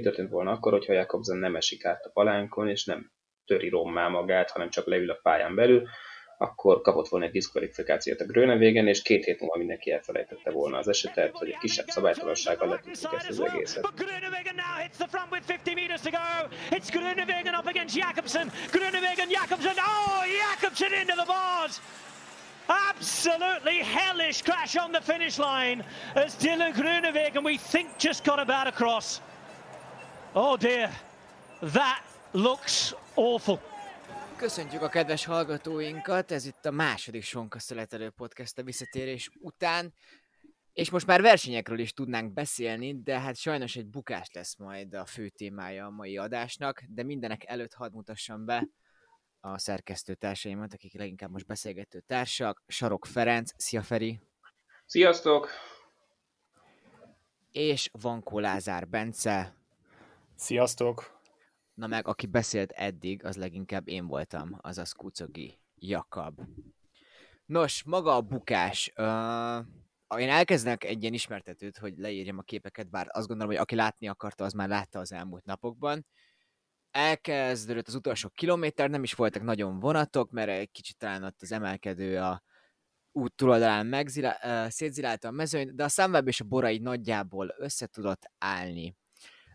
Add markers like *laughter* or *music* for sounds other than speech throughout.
történt volna akkor, hogyha Jakobsen nem esik át a palánkon, és nem töri rommá magát, hanem csak leül a pályán belül, akkor kapott volna egy diszkvalifikációt a Grönevégen, és két hét múlva mindenki elfelejtette volna az esetet, hogy egy kisebb szabálytalansággal letudtuk ezt az egészet. Absolutely hellish crash on the finish line as Dylan Groenewegen, we think, just got about across. Oh dear, that looks awful. Köszöntjük a kedves hallgatóinkat, ez itt a második Sonka Születelő Podcast a visszatérés után, és most már versenyekről is tudnánk beszélni, de hát sajnos egy bukás lesz majd a fő témája a mai adásnak, de mindenek előtt hadd mutassam be a szerkesztő társaimat, akik leginkább most beszélgető társak. Sarok Ferenc, szia Feri! Sziasztok! És Vankó Lázár Bence. Sziasztok! Na meg, aki beszélt eddig, az leginkább én voltam, azaz Kucogi Jakab. Nos, maga a bukás. Uh, én elkezdek egy ilyen ismertetőt, hogy leírjam a képeket, bár azt gondolom, hogy aki látni akarta, az már látta az elmúlt napokban. Elkezdődött az utolsó kilométer, nem is voltak nagyon vonatok, mert egy kicsit talán ott az emelkedő a út túloldalán megzilá, uh, szétzilálta a mezőny, de a Sunweb és a Borai nagyjából össze tudott állni.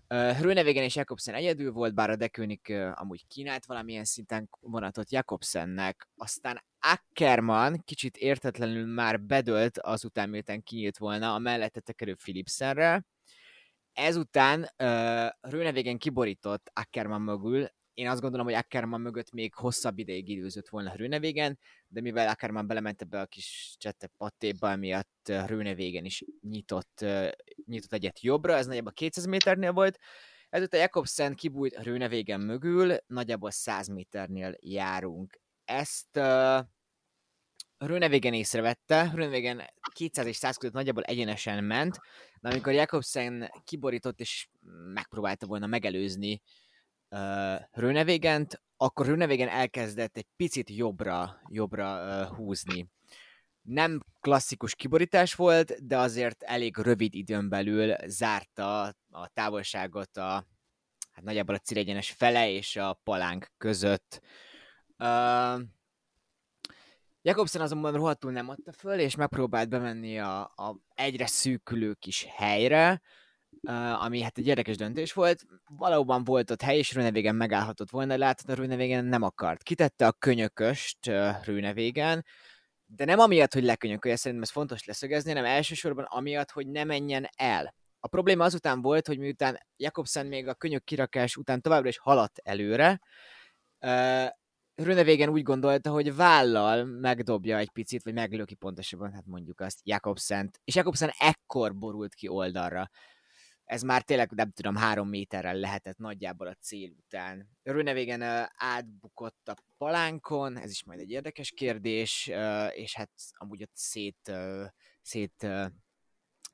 Rönevégen és Jakobsen egyedül volt, bár a Dekőnik amúgy kínált valamilyen szinten vonatot Jakobsennek, aztán Ackerman kicsit értetlenül már bedölt azután, miután kinyílt volna a mellette tekerő Philipsenre. Ezután uh, Rönevégen kiborított Ackerman mögül, én azt gondolom, hogy Ackerman mögött még hosszabb ideig időzött volna Rőnevégen, de mivel Ackerman belement ebbe a kis csette pattéba, miatt Rőnevégen is nyitott, nyitott egyet jobbra, ez nagyjából 200 méternél volt, ezután Jakobsen kibújt Rőnevégen mögül, nagyjából 100 méternél járunk. Ezt uh, Rőnevégen észrevette, Rőnevégen 200 és 100 között nagyjából egyenesen ment, de amikor Jakobsen kiborított és megpróbálta volna megelőzni uh, Rönevégent, akkor Rönevégen elkezdett egy picit jobbra, jobbra uh, húzni. Nem klasszikus kiborítás volt, de azért elég rövid időn belül zárta a távolságot a hát nagyjából a ciregyenes fele és a palánk között. Uh, Jakobsen azonban rohadtul nem adta föl, és megpróbált bemenni a, a egyre szűkülő kis helyre, ami hát egy érdekes döntés volt. Valóban volt ott hely, és Rőnevégen megállhatott volna, látod, a Rőnevégen nem akart. Kitette a könyököst Rőnevégen, de nem amiatt, hogy lekönyökölje, szerintem ez fontos leszögezni, hanem elsősorban amiatt, hogy ne menjen el. A probléma azután volt, hogy miután Jakobsen még a könyök kirakás után továbbra is haladt előre, Rönevégen úgy gondolta, hogy vállal megdobja egy picit, vagy meglöki pontosabban, hát mondjuk azt, Jakobsent, és Jakobsen ekkor borult ki oldalra ez már tényleg nem tudom, három méterrel lehetett nagyjából a cél után. Rönevégen átbukott a palánkon, ez is majd egy érdekes kérdés, és hát amúgy ott szét, szét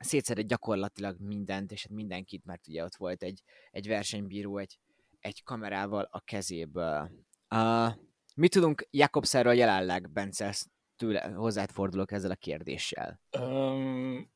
szétszedett gyakorlatilag mindent, és hát mindenkit, mert ugye ott volt egy, egy versenybíró egy, egy kamerával a kezéből. Uh, mit tudunk Jakobszerről jelenleg, Bence? Tőle, hozzád fordulok ezzel a kérdéssel. Um,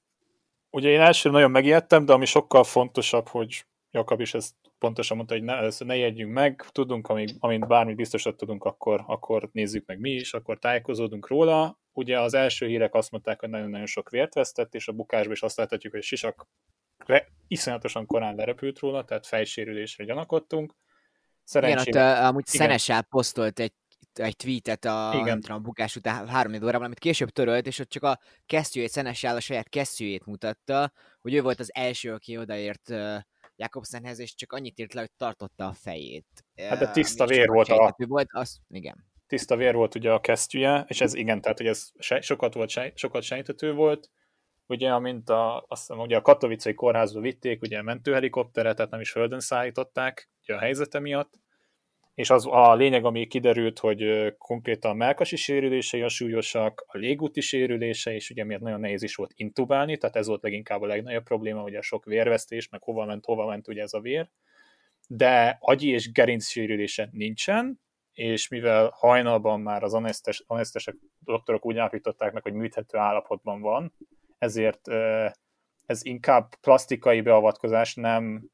ugye én első nagyon megijedtem, de ami sokkal fontosabb, hogy Jakab is ezt pontosan mondta, hogy ne, ne jegyünk meg, tudunk, amíg, amint bármit biztosat tudunk, akkor, akkor nézzük meg mi is, akkor tájékozódunk róla. Ugye az első hírek azt mondták, hogy nagyon-nagyon sok vért vesztett, és a bukásban is azt láthatjuk, hogy Sisak re, iszonyatosan korán lerepült róla, tehát fejsérülésre gyanakodtunk. Szerencsére... Igen, ott amúgy Szenesel posztolt egy egy tweetet a, Igen. Nem tudom, a bukás után három órában, amit később törölt, és ott csak a kesztyűjét, Szenesál a saját kesztyűjét mutatta, hogy ő volt az első, aki odaért uh, Jakobsenhez, és csak annyit írt le, hogy tartotta a fejét. Hát de tiszta vér volt a... Volt, az, igen. Tiszta vér volt ugye a kesztyűje, és ez igen, tehát hogy ez sokat, volt, sokat sejtető volt, ugye, amint a, azt hiszem, ugye a katovicai kórházba vitték, ugye a mentőhelikopteret, tehát nem is földön szállították, ugye a helyzete miatt, és az a lényeg, ami kiderült, hogy konkrétan a melkasi sérülései a súlyosak, a légúti sérülése, és ugye miért nagyon nehéz is volt intubálni, tehát ez volt leginkább a legnagyobb probléma, ugye a sok vérvesztés, meg hova ment, hova ment ugye ez a vér, de agyi és gerinc sérülése nincsen, és mivel hajnalban már az anesztes, anesztesek doktorok úgy állapították meg, hogy műthető állapotban van, ezért ez inkább plastikai beavatkozás, nem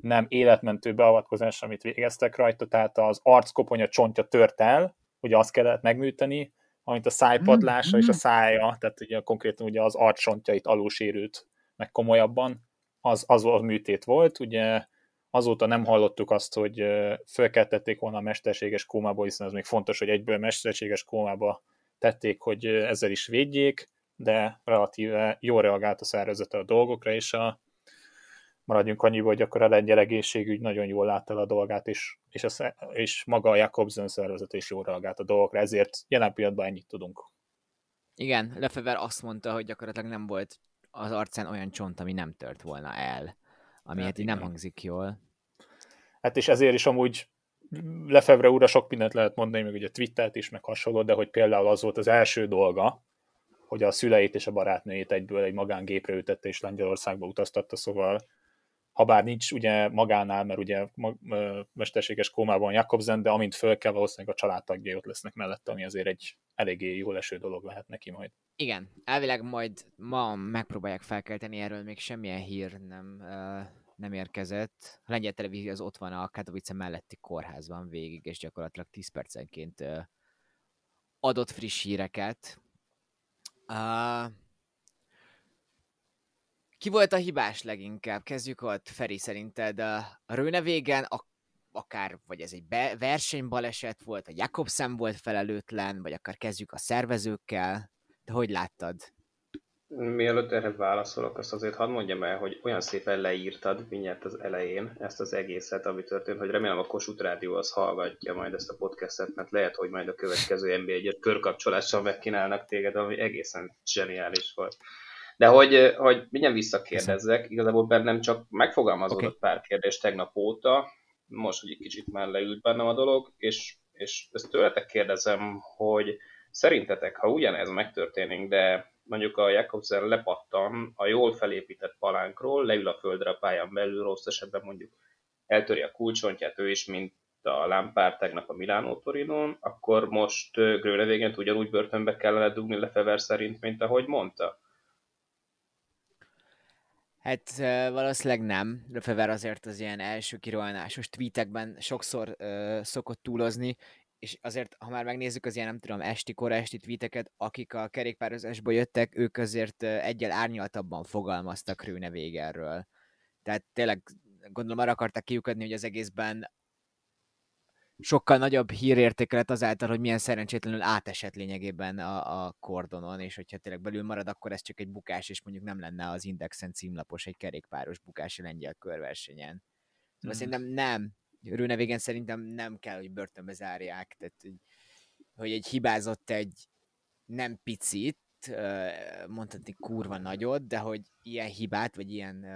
nem életmentő beavatkozás, amit végeztek rajta, tehát az arckoponya csontja tört el, ugye azt kellett megműteni, amit a szájpadlása és a szája, tehát ugye konkrétan ugye az arcsontjait alul sérült meg komolyabban, az, az a műtét volt, ugye azóta nem hallottuk azt, hogy fölkeltették volna a mesterséges kómából, hiszen ez még fontos, hogy egyből mesterséges kómába tették, hogy ezzel is védjék, de relatíve jól reagált a szervezete a dolgokra, és a, maradjunk annyiból, hogy akkor a lengyel egészségügy nagyon jól látta a dolgát, és, és, a, és maga a Jakobsen szervezet is jól reagált a dolgokra, ezért jelen pillanatban ennyit tudunk. Igen, Lefever azt mondta, hogy gyakorlatilag nem volt az arcán olyan csont, ami nem tört volna el. Ami hát, hát így nem hangzik jól. Hát és ezért is amúgy Lefevre úrra sok mindent lehet mondani, meg ugye Twittert is, meg hasonló, de hogy például az volt az első dolga, hogy a szüleit és a barátnőjét egyből egy magángépre ütette és Lengyelországba utaztatta, szóval ha bár nincs ugye magánál, mert ugye mesterséges kómában Jakobsen, de amint föl kell, valószínűleg a családtagjai ott lesznek mellette, ami azért egy eléggé jó eső dolog lehet neki majd. Igen, elvileg majd ma megpróbálják felkelteni, erről még semmilyen hír nem, nem érkezett. A lengyel televízió az ott van a Katowice melletti kórházban végig, és gyakorlatilag 10 percenként adott friss híreket. Ki volt a hibás leginkább? Kezdjük ott, Feri, szerinted a Rőnevégen, a, akár, vagy ez egy be, versenybaleset volt, a Jakobsen volt felelőtlen, vagy akár kezdjük a szervezőkkel, de hogy láttad? Mielőtt erre válaszolok, azt azért hadd mondjam el, hogy olyan szépen leírtad mindjárt az elején ezt az egészet, ami történt, hogy remélem a Kossuth Rádió az hallgatja majd ezt a podcastet, mert lehet, hogy majd a következő NBA egyet körkapcsolással megkínálnak téged, ami egészen zseniális volt. De hogy, hogy mindjárt visszakérdezzek, igazából bennem csak megfogalmazódott okay. pár kérdés tegnap óta, most, hogy egy kicsit már leült bennem a dolog, és, és ezt tőletek kérdezem, hogy szerintetek, ha ugyanez megtörténik, de mondjuk a Jakobsen lepattan a jól felépített palánkról, leül a földre a pályán belül, rossz esetben mondjuk eltöri a kulcsontját ő is, mint a Lampard tegnap a Milánó Torinon, akkor most Grönewegen ugyanúgy börtönbe kellene dugni Lefever szerint, mint ahogy mondta? Hát valószínűleg nem. Lefever azért az ilyen első kirohanásos tweetekben sokszor uh, szokott túlozni, és azért, ha már megnézzük az ilyen, nem tudom, esti, kora esti tweeteket, akik a kerékpározásból jöttek, ők azért egyel árnyaltabban fogalmaztak Rőnevégerről. Tehát tényleg gondolom arra akarták kiukadni, hogy az egészben sokkal nagyobb hírértéke lett azáltal, hogy milyen szerencsétlenül átesett lényegében a, a kordonon, és hogyha tényleg belül marad, akkor ez csak egy bukás, és mondjuk nem lenne az Indexen címlapos egy kerékpáros bukás a lengyel körversenyen. Szóval mm. szerintem nem. Rőne végén szerintem nem kell, hogy börtönbe zárják. Tehát, hogy, hogy egy hibázott egy nem picit, mondhatni kurva nagyot, de hogy ilyen hibát, vagy ilyen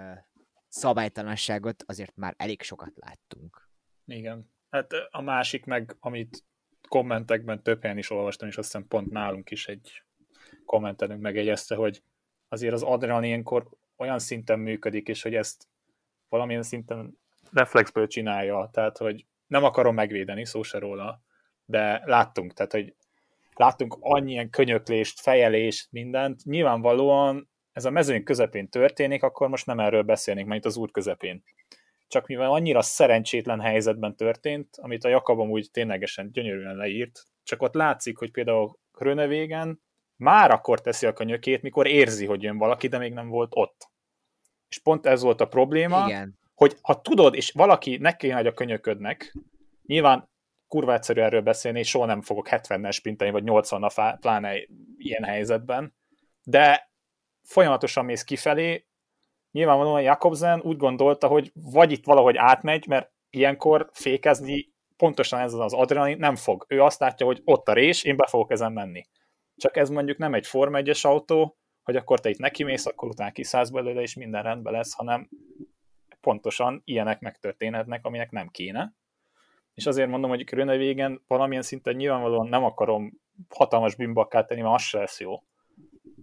szabálytalanságot azért már elég sokat láttunk. Igen. Hát a másik meg, amit kommentekben több helyen is olvastam, és azt hiszem pont nálunk is egy kommentelünk megegyezte, hogy azért az adrenalin ilyenkor olyan szinten működik, és hogy ezt valamilyen szinten reflexből csinálja, tehát hogy nem akarom megvédeni, szó se róla, de láttunk, tehát hogy láttunk annyian könyöklést, fejelést, mindent, nyilvánvalóan ez a mezőny közepén történik, akkor most nem erről beszélnénk, mert itt az út közepén csak mivel annyira szerencsétlen helyzetben történt, amit a Jakabom úgy ténylegesen gyönyörűen leírt, csak ott látszik, hogy például Krönevégen már akkor teszi a könyökét, mikor érzi, hogy jön valaki, de még nem volt ott. És pont ez volt a probléma, Igen. hogy ha tudod, és valaki neki nagy a könyöködnek, nyilván kurva egyszerű erről beszélni, és soha nem fogok 70-nel sprinteni, vagy 80-nal pláne ilyen helyzetben, de folyamatosan mész kifelé, nyilvánvalóan Jakobsen úgy gondolta, hogy vagy itt valahogy átmegy, mert ilyenkor fékezni pontosan ez az adrenalin nem fog. Ő azt látja, hogy ott a rés, én be fogok ezen menni. Csak ez mondjuk nem egy Forma 1 autó, hogy akkor te itt nekimész, akkor utána kiszállsz belőle, és minden rendben lesz, hanem pontosan ilyenek megtörténhetnek, aminek nem kéne. És azért mondom, hogy Kröne végen valamilyen szinten nyilvánvalóan nem akarom hatalmas bűnbakkát tenni, mert az se lesz jó.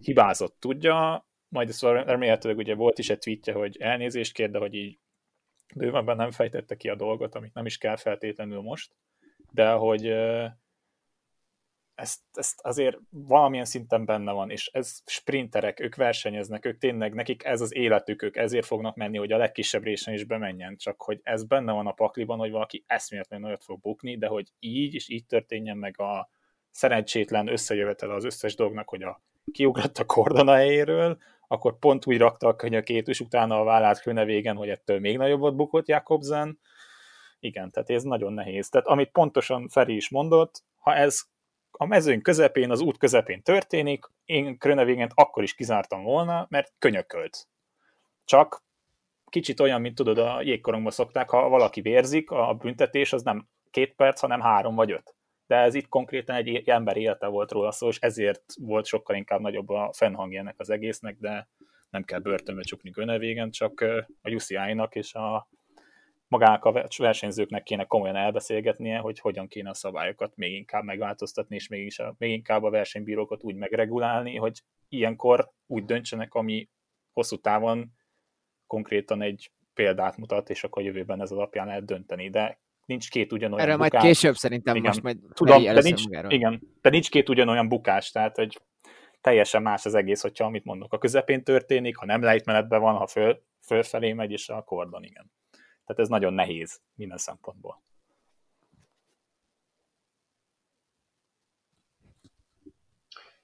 Hibázott, tudja, majd ezt remélhetőleg ugye volt is egy tweetje, hogy elnézést kér, de hogy így bővebben nem fejtette ki a dolgot, amit nem is kell feltétlenül most, de hogy ezt, ezt azért valamilyen szinten benne van, és ez sprinterek, ők versenyeznek, ők tényleg, nekik ez az életük, ők ezért fognak menni, hogy a legkisebb résen is bemenjen, csak hogy ez benne van a pakliban, hogy valaki eszméletlen nagyot fog bukni, de hogy így és így történjen meg a szerencsétlen összejövetel az összes dolognak, hogy a kiugrott a kordona helyéről, akkor pont úgy rakta a könyökét, és utána a vállát Kröne végen, hogy ettől még nagyobbat bukott Jakobsen. Igen, tehát ez nagyon nehéz. Tehát amit pontosan Feri is mondott, ha ez a mezőny közepén, az út közepén történik, én Krönevégent akkor is kizártam volna, mert könyökölt. Csak kicsit olyan, mint tudod, a jégkorongban szokták, ha valaki vérzik, a büntetés az nem két perc, hanem három vagy öt. De ez itt konkrétan egy ember élete volt róla szó, és ezért volt sokkal inkább nagyobb a fennhangja ennek az egésznek, de nem kell börtönbe csukni Gönevégen, csak a UCI-nak és a magának a versenyzőknek kéne komolyan elbeszélgetnie, hogy hogyan kéne a szabályokat még inkább megváltoztatni, és még, is a, még inkább a versenybírókat úgy megregulálni, hogy ilyenkor úgy döntsenek, ami hosszú távon konkrétan egy példát mutat, és akkor a jövőben ez alapján lehet dönteni, de nincs két ugyanolyan Erről bukás. majd később szerintem igen, most majd tudom, de nincs, igen, de nincs két ugyanolyan bukás, tehát hogy teljesen más az egész, hogyha amit mondok, a közepén történik, ha nem lejtmenetben van, ha föl, fölfelé megy, és a kordon, igen. Tehát ez nagyon nehéz minden szempontból.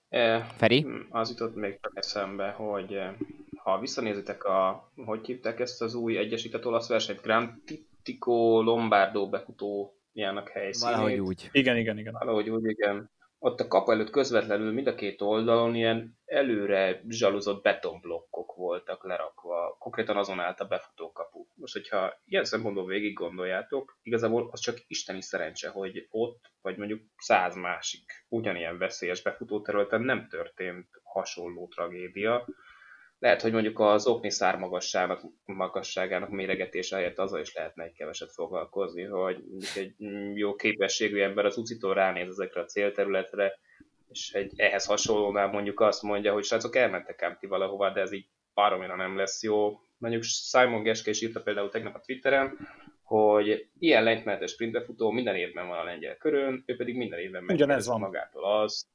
E, Feri? Az jutott még eszembe, hogy e, ha visszanézitek a, hogy hívták ezt az új egyesített olasz versenyt, Grand Tico Lombardo befutójának helyszínét. Valahogy úgy. Igen, igen, igen. Valahogy úgy, igen ott a kapu előtt közvetlenül mind a két oldalon ilyen előre zsaluzott betonblokkok voltak lerakva, konkrétan azon állt a befutó kapu. Most, hogyha ilyen szempontból végig gondoljátok, igazából az csak isteni szerencse, hogy ott, vagy mondjuk száz másik ugyanilyen veszélyes befutóterületen nem történt hasonló tragédia, lehet, hogy mondjuk az okni szár magasságának, magasságának méregetése helyett azzal is lehetne egy keveset foglalkozni, hogy egy jó képességű ember az ucitól ránéz ezekre a célterületre, és egy ehhez hasonlónál mondjuk azt mondja, hogy srácok, elmentek ám ti valahova, de ez így baromira nem lesz jó. Mondjuk Simon Geske is írta például tegnap a Twitteren, hogy ilyen lentmenetes sprintbefutó minden évben van a lengyel körön, ő pedig minden évben megkérdezi magától azt,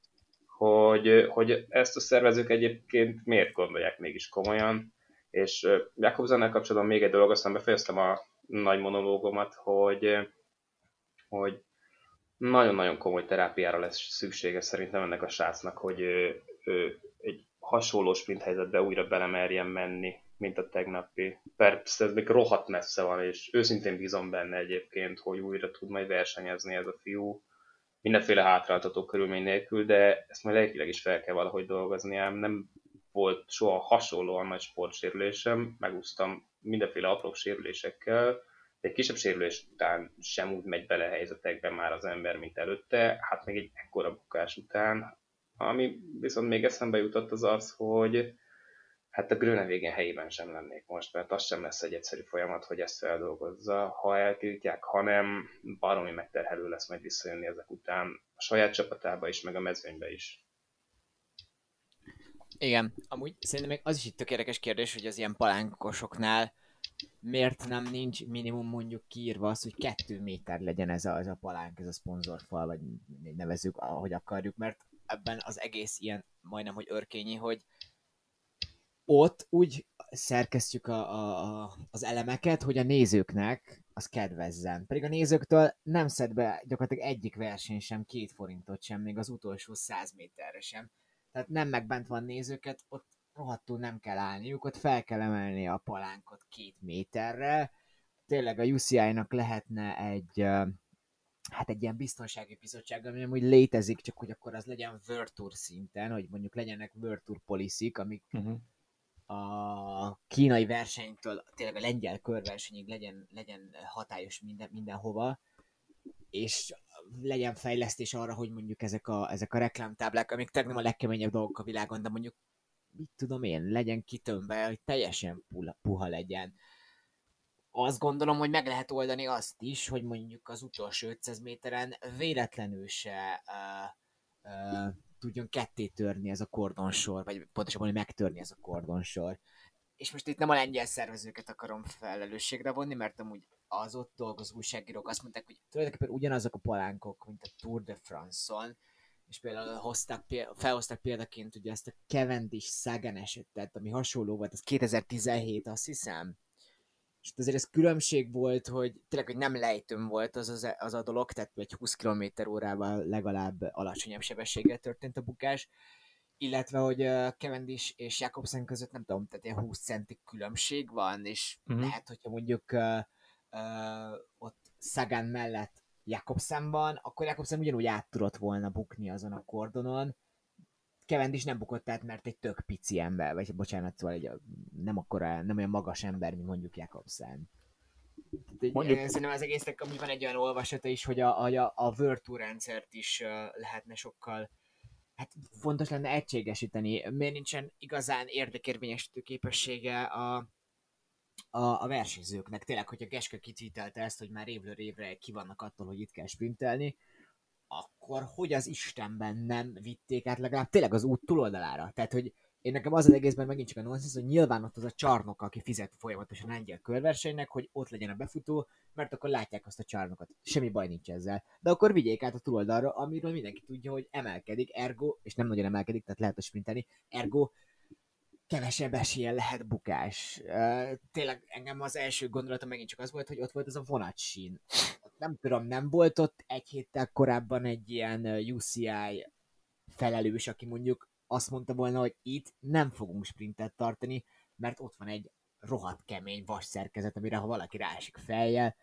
hogy, hogy ezt a szervezők egyébként miért gondolják mégis komolyan. És Jakobsennel kapcsolatban még egy dolog, aztán befejeztem a nagy monológomat, hogy, hogy nagyon-nagyon komoly terápiára lesz szüksége szerintem ennek a srácnak, hogy ő, ő egy hasonló sprint helyzetbe újra belemerjen menni, mint a tegnapi. Persze ez még rohadt messze van, és őszintén bízom benne egyébként, hogy újra tud majd versenyezni ez a fiú mindenféle hátráltató körülmény nélkül, de ezt majd lelkileg is fel kell valahogy dolgozni, ám nem volt soha hasonlóan nagy sportsérülésem, megúsztam mindenféle apró sérülésekkel, de egy kisebb sérülés után sem úgy megy bele helyzetekben már az ember, mint előtte, hát még egy ekkora bukás után. Ami viszont még eszembe jutott az az, hogy hát a Grönevégen helyében sem lennék most, mert az sem lesz egy egyszerű folyamat, hogy ezt feldolgozza, ha eltiltják, hanem baromi megterhelő lesz majd visszajönni ezek után a saját csapatába is, meg a mezőnybe is. Igen, amúgy szerintem még az is itt tök érdekes kérdés, hogy az ilyen palánkosoknál miért nem nincs minimum mondjuk kiírva az, hogy kettő méter legyen ez a, ez a palánk, ez a szponzorfal, vagy nevezzük, ahogy akarjuk, mert ebben az egész ilyen majdnem, hogy örkényi, hogy ott úgy szerkesztjük a, a, az elemeket, hogy a nézőknek az kedvezzen. Pedig a nézőktől nem szed be gyakorlatilag egyik verseny sem, két forintot sem, még az utolsó száz méterre sem. Tehát nem megbent van nézőket, ott rohadtul nem kell állniuk, ott fel kell emelni a palánkot két méterre. Tényleg a UCI-nak lehetne egy, hát egy ilyen biztonsági bizottság, ami úgy létezik, csak hogy akkor az legyen Virtual szinten, hogy mondjuk legyenek Virtual policy amik uh-huh a kínai versenytől tényleg a lengyel körversenyig legyen, legyen hatályos minden, mindenhova, és legyen fejlesztés arra, hogy mondjuk ezek a, ezek a reklámtáblák, amik nem a legkeményebb dolgok a világon, de mondjuk mit tudom én, legyen kitömbe, hogy teljesen puha, puha legyen. Azt gondolom, hogy meg lehet oldani azt is, hogy mondjuk az utolsó 500 méteren véletlenül se uh, uh, tudjon ketté törni ez a kordonsor, vagy pontosabban, hogy megtörni ez a kordonsor. És most itt nem a lengyel szervezőket akarom felelősségre vonni, mert amúgy az ott dolgozó újságírók azt mondták, hogy tulajdonképpen ugyanazok a palánkok, mint a Tour de France-on, és például hozták, felhozták példaként ugye ezt a Cavendish Sagan esetet, ami hasonló volt, ez 2017 azt hiszem, és azért ez különbség volt, hogy tényleg, hogy nem lejtőm volt az, az, az a dolog, tehát egy 20 km órával legalább alacsonyabb sebességgel történt a bukás, illetve, hogy Cavendish és Jakobsen között nem tudom, tehát ilyen 20 centi különbség van, és uh-huh. lehet, hogyha mondjuk uh, uh, ott Sagan mellett Jakobsen van, akkor Jakobsen ugyanúgy át tudott volna bukni azon a kordonon, Cavendish nem bukott át, mert egy tök pici ember, vagy bocsánat, szóval egy, nem, akkora, nem olyan magas ember, mint mondjuk Jakobsen. Mondjuk... Szerintem az egésznek amúgy van egy olyan olvasata is, hogy a, a, a Virtu rendszert is uh, lehetne sokkal hát fontos lenne egységesíteni. Miért nincsen igazán érdekérvényesítő képessége a, a, a versenyzőknek? Tényleg, hogyha Geske kicítelte ezt, hogy már évről évre ki vannak attól, hogy itt kell sprintelni, akkor hogy az Istenben nem vitték át legalább tényleg az út túloldalára? Tehát, hogy én nekem az az egészben megint csak a nonsens, hogy nyilván ott az a csarnok, aki fizet folyamatosan lengyel körversenynek, hogy ott legyen a befutó, mert akkor látják azt a csarnokot. Semmi baj nincs ezzel. De akkor vigyék át a túloldalra, amiről mindenki tudja, hogy emelkedik, ergo, és nem nagyon emelkedik, tehát lehet sprinteni, ergo kevesebb esélye lehet bukás. Uh, tényleg engem az első gondolatom megint csak az volt, hogy ott volt az a vonatsín. Nem tudom, nem volt ott egy héttel korábban egy ilyen UCI felelős, aki mondjuk azt mondta volna, hogy itt nem fogunk sprintet tartani, mert ott van egy rohadt kemény vas szerkezet, amire ha valaki rásik fejjel,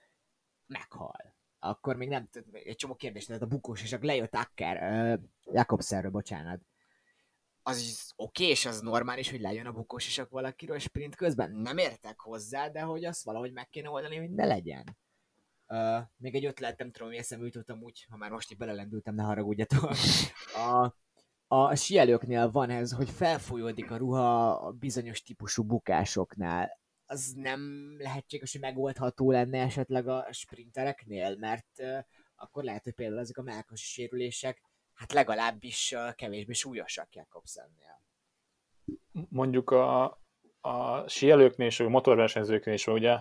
meghal. Akkor még nem, egy csomó kérdés, tehát a bukós, és csak lejött Akker, uh, Jakobszerről, bocsánat az is oké, és az normális, hogy lejön a bukós és akkor valakiről sprint közben. Nem értek hozzá, de hogy azt valahogy meg kéne oldani, hogy ne legyen. Uh, még egy ötlet, nem tudom, hogy eszembe jutottam úgy, ha már most így belelendültem, ne haragudjatok. A, a sielőknél van ez, hogy felfolyódik a ruha a bizonyos típusú bukásoknál. Az nem lehetséges, hogy megoldható lenne esetleg a sprintereknél, mert uh, akkor lehet, hogy például ezek a melkosi sérülések hát legalábbis kevésbé súlyosak Jakobsennél. Mondjuk a, a sielőknél és a motorversenyzőknél is, ugye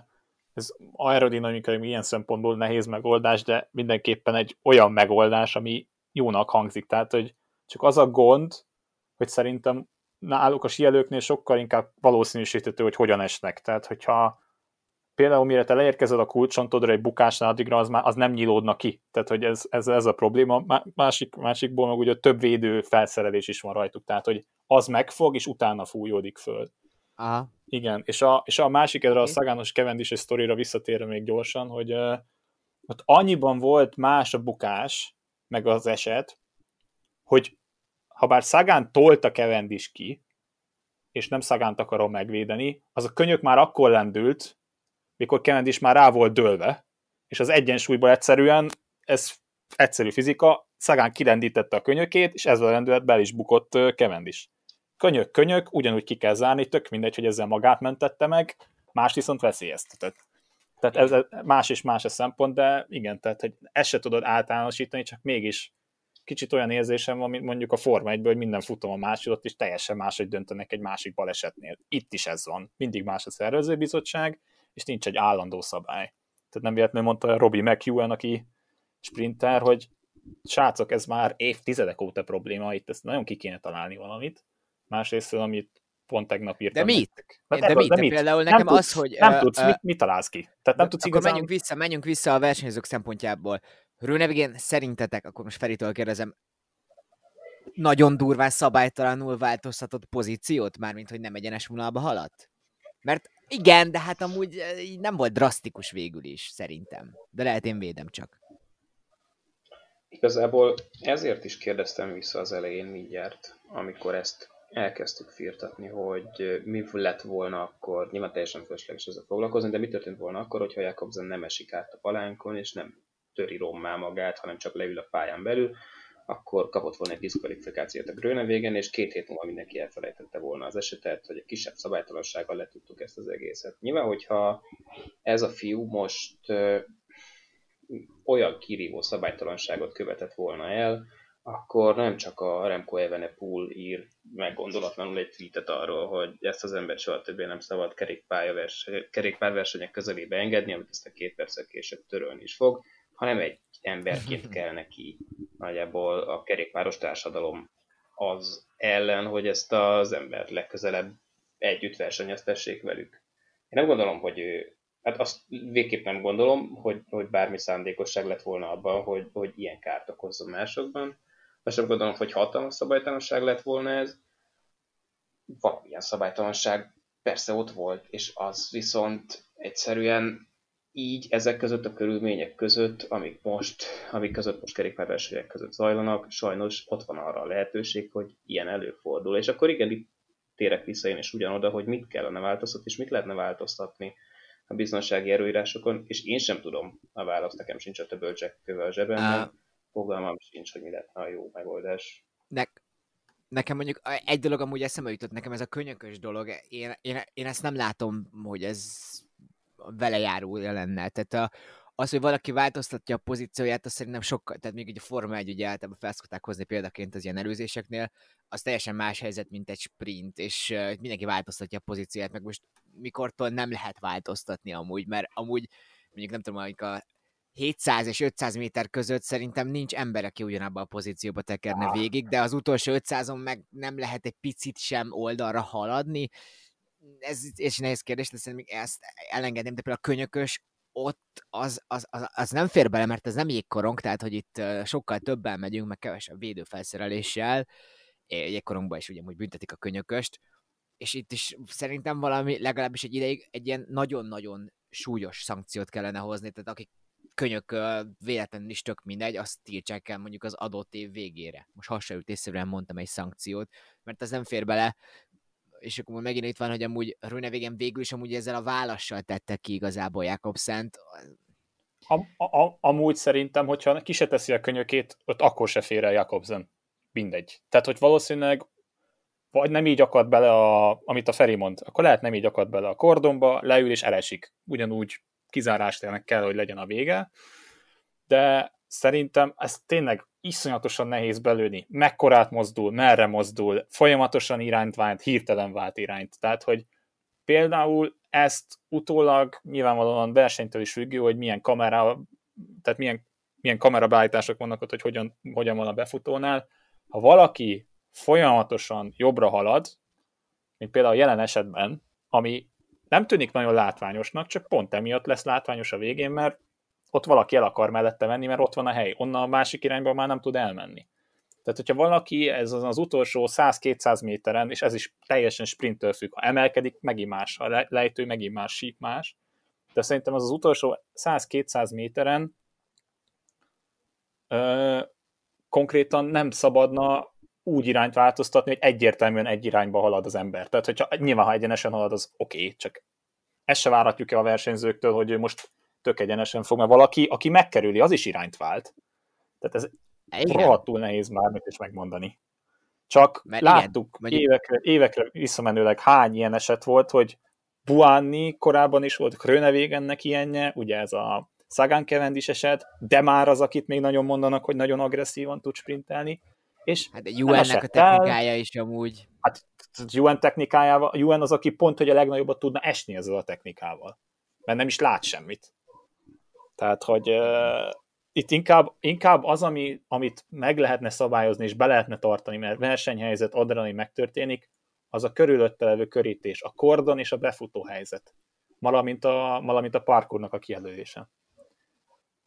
ez aerodinamikai ilyen szempontból nehéz megoldás, de mindenképpen egy olyan megoldás, ami jónak hangzik. Tehát, hogy csak az a gond, hogy szerintem náluk a sielőknél sokkal inkább valószínűsíthető, hogy hogyan esnek. Tehát, hogyha például mire te leérkezed a kulcsontodra egy bukásnál, addigra az, már, az nem nyílódna ki. Tehát, hogy ez, ez, ez a probléma. Másik, másikból meg ugye több védő felszerelés is van rajtuk, tehát, hogy az megfog, és utána fújódik föl. Aha. Igen, és a, és a másik erre a szagános Cavendish sztorira visszatérve még gyorsan, hogy uh, ott annyiban volt más a bukás, meg az eset, hogy ha bár Szagán tolta Cavendish ki, és nem Szagánt akarom megvédeni, az a könyök már akkor lendült, mikor Cavendish már rá volt dőlve, és az egyensúlyból egyszerűen, ez egyszerű fizika, Szagán kirendítette a könyökét, és ezzel rendőet be is bukott Cavendish. Könyök, könyök, ugyanúgy ki kell zárni, tök mindegy, hogy ezzel magát mentette meg, más viszont veszélyeztetett. Tehát ez más és más a szempont, de igen, tehát hogy ezt se tudod általánosítani, csak mégis kicsit olyan érzésem van, mint mondjuk a Forma 1 hogy minden futam a másodot, és teljesen máshogy döntenek egy másik balesetnél. Itt is ez van. Mindig más a szervezőbizottság, és nincs egy állandó szabály. Tehát nem véletlenül mondta Robbie McEwen, aki sprinter, hogy srácok, ez már évtizedek óta probléma, itt ezt nagyon ki kéne találni valamit. Másrészt, amit pont tegnap írtam. De mit? De, de, mit? De mit? Például nekem nem az, hogy... Nem uh, tudsz, uh, mit, mit találsz ki? Tehát nem tudsz akkor igazán... menjünk vissza, menjünk vissza a versenyzők szempontjából. Rőnevigén szerintetek, akkor most Feritől kérdezem, nagyon durván szabálytalanul változtatott pozíciót, mármint hogy nem egyenes vonalba haladt? Mert igen, de hát amúgy nem volt drasztikus végül is, szerintem. De lehet én védem csak. Igazából ezért is kérdeztem vissza az elején mindjárt, amikor ezt elkezdtük firtatni, hogy mi lett volna akkor, nyilván teljesen fölösleges ezzel foglalkozni, de mi történt volna akkor, hogyha Jakobsen nem esik át a palánkon, és nem töri rommá magát, hanem csak leül a pályán belül, akkor kapott volna egy diszkvalifikációt a Gröne végén, és két hét múlva mindenki elfelejtette volna az esetet, hogy egy kisebb szabálytalansággal letudtuk ezt az egészet. Nyilván, hogyha ez a fiú most olyan kirívó szabálytalanságot követett volna el, akkor nem csak a Remco Evenepoel ír meggondolatlanul egy tweetet arról, hogy ezt az ember soha többé nem szabad kerékpárversenyek közelébe engedni, amit ezt a két perccel később törölni is fog, hanem egy emberként *laughs* kell neki nagyjából a kerékpáros társadalom az ellen, hogy ezt az embert legközelebb együtt versenyeztessék velük. Én nem gondolom, hogy ő, hát azt végképp nem gondolom, hogy, hogy bármi szándékosság lett volna abban, hogy, hogy ilyen kárt okozzon másokban. Azt sem gondolom, hogy hatalmas szabálytalanság lett volna ez. Valamilyen szabálytalanság persze ott volt, és az viszont egyszerűen így ezek között a körülmények között, amik most, amik között most kerékpárversenyek között zajlanak, sajnos ott van arra a lehetőség, hogy ilyen előfordul. És akkor igen, itt térek vissza én is ugyanoda, hogy mit kellene változtatni, és mit lehetne változtatni a biztonsági erőírásokon, és én sem tudom a választ, nekem sincs a töbölcsekkövel a zsebemben, fogalmam sincs, hogy mi lehetne a jó megoldás. Ne, nekem mondjuk egy dolog amúgy eszembe jutott, nekem ez a könyökös dolog, én, én, én ezt nem látom, hogy ez vele járul lenne. Tehát a, az, hogy valaki változtatja a pozícióját, az szerintem sokkal, tehát még egy a Forma 1 ugye általában felszokták hozni példaként az ilyen előzéseknél, az teljesen más helyzet, mint egy sprint, és mindenki változtatja a pozícióját, meg most mikortól nem lehet változtatni amúgy, mert amúgy mondjuk nem tudom, amikor a 700 és 500 méter között szerintem nincs ember, aki ugyanabban a pozícióba tekerne végig, de az utolsó 500-on meg nem lehet egy picit sem oldalra haladni. Ez és nehéz kérdés, de szerintem ezt elengedném, de például a könyökös ott az, az, az, az nem fér bele, mert ez nem jégkorong, tehát hogy itt sokkal többen megyünk, meg kevesebb védőfelszereléssel, jégkorongban is ugye úgy büntetik a könyököst, és itt is szerintem valami legalábbis egy ideig egy ilyen nagyon-nagyon súlyos szankciót kellene hozni, tehát akik könyök véletlenül is tök mindegy, azt tiltsák el mondjuk az adott év végére. Most hasonlítésszerűen mondtam egy szankciót, mert ez nem fér bele, és akkor megint itt van, hogy amúgy Rönevegen végül is amúgy ezzel a válaszsal tette ki igazából Jakobszent. Am, a, amúgy szerintem, hogyha ki se teszi a könyökét, ott akkor se fér el Jakobsen. Mindegy. Tehát, hogy valószínűleg vagy nem így akad bele, a, amit a Feri mond, akkor lehet nem így akad bele a kordonba, leül és elesik. Ugyanúgy kizárástélnek kell, hogy legyen a vége. De szerintem ez tényleg iszonyatosan nehéz belőni. Mekkorát mozdul, merre mozdul, folyamatosan irányt vált, hirtelen vált irányt. Tehát, hogy például ezt utólag nyilvánvalóan versenytől is függő, hogy milyen kamera, tehát milyen, milyen kamerabeállítások vannak ott, hogy hogyan, hogyan van a befutónál. Ha valaki folyamatosan jobbra halad, mint például jelen esetben, ami nem tűnik nagyon látványosnak, csak pont emiatt lesz látványos a végén, mert ott valaki el akar mellette menni, mert ott van a hely. Onnan a másik irányba már nem tud elmenni. Tehát, hogyha valaki ez az, az utolsó 100-200 méteren, és ez is teljesen sprinttől függ, ha emelkedik, megint más, ha lejtő, megint más, sík más, de szerintem az az utolsó 100-200 méteren ö, konkrétan nem szabadna úgy irányt változtatni, hogy egyértelműen egy irányba halad az ember. Tehát, hogyha nyilván, ha egyenesen halad, az oké, okay, csak ezt se várhatjuk el a versenyzőktől, hogy ő most tök egyenesen fog, mert valaki, aki megkerüli, az is irányt vált. Tehát ez igen. rohadtul nehéz bármit is megmondani. Csak mert láttuk igen, évekre, évekre visszamenőleg hány ilyen eset volt, hogy Buánni korábban is volt, Krönevégennek ilyenje, ugye ez a Sagan is eset, de már az, akit még nagyon mondanak, hogy nagyon agresszívan tud sprintelni. És hát a UN-nek a technikája is amúgy. Hát UN technikájával, UN az, aki pont, hogy a legnagyobbat tudna esni ezzel a technikával. Mert nem is lát semmit. Tehát, hogy uh, itt inkább, inkább az, ami, amit meg lehetne szabályozni és be lehetne tartani, mert versenyhelyzet, adrenalin megtörténik, az a körülötte levő körítés, a kordon és a befutó helyzet, valamint a, valamint a parkurnak a kijelölése.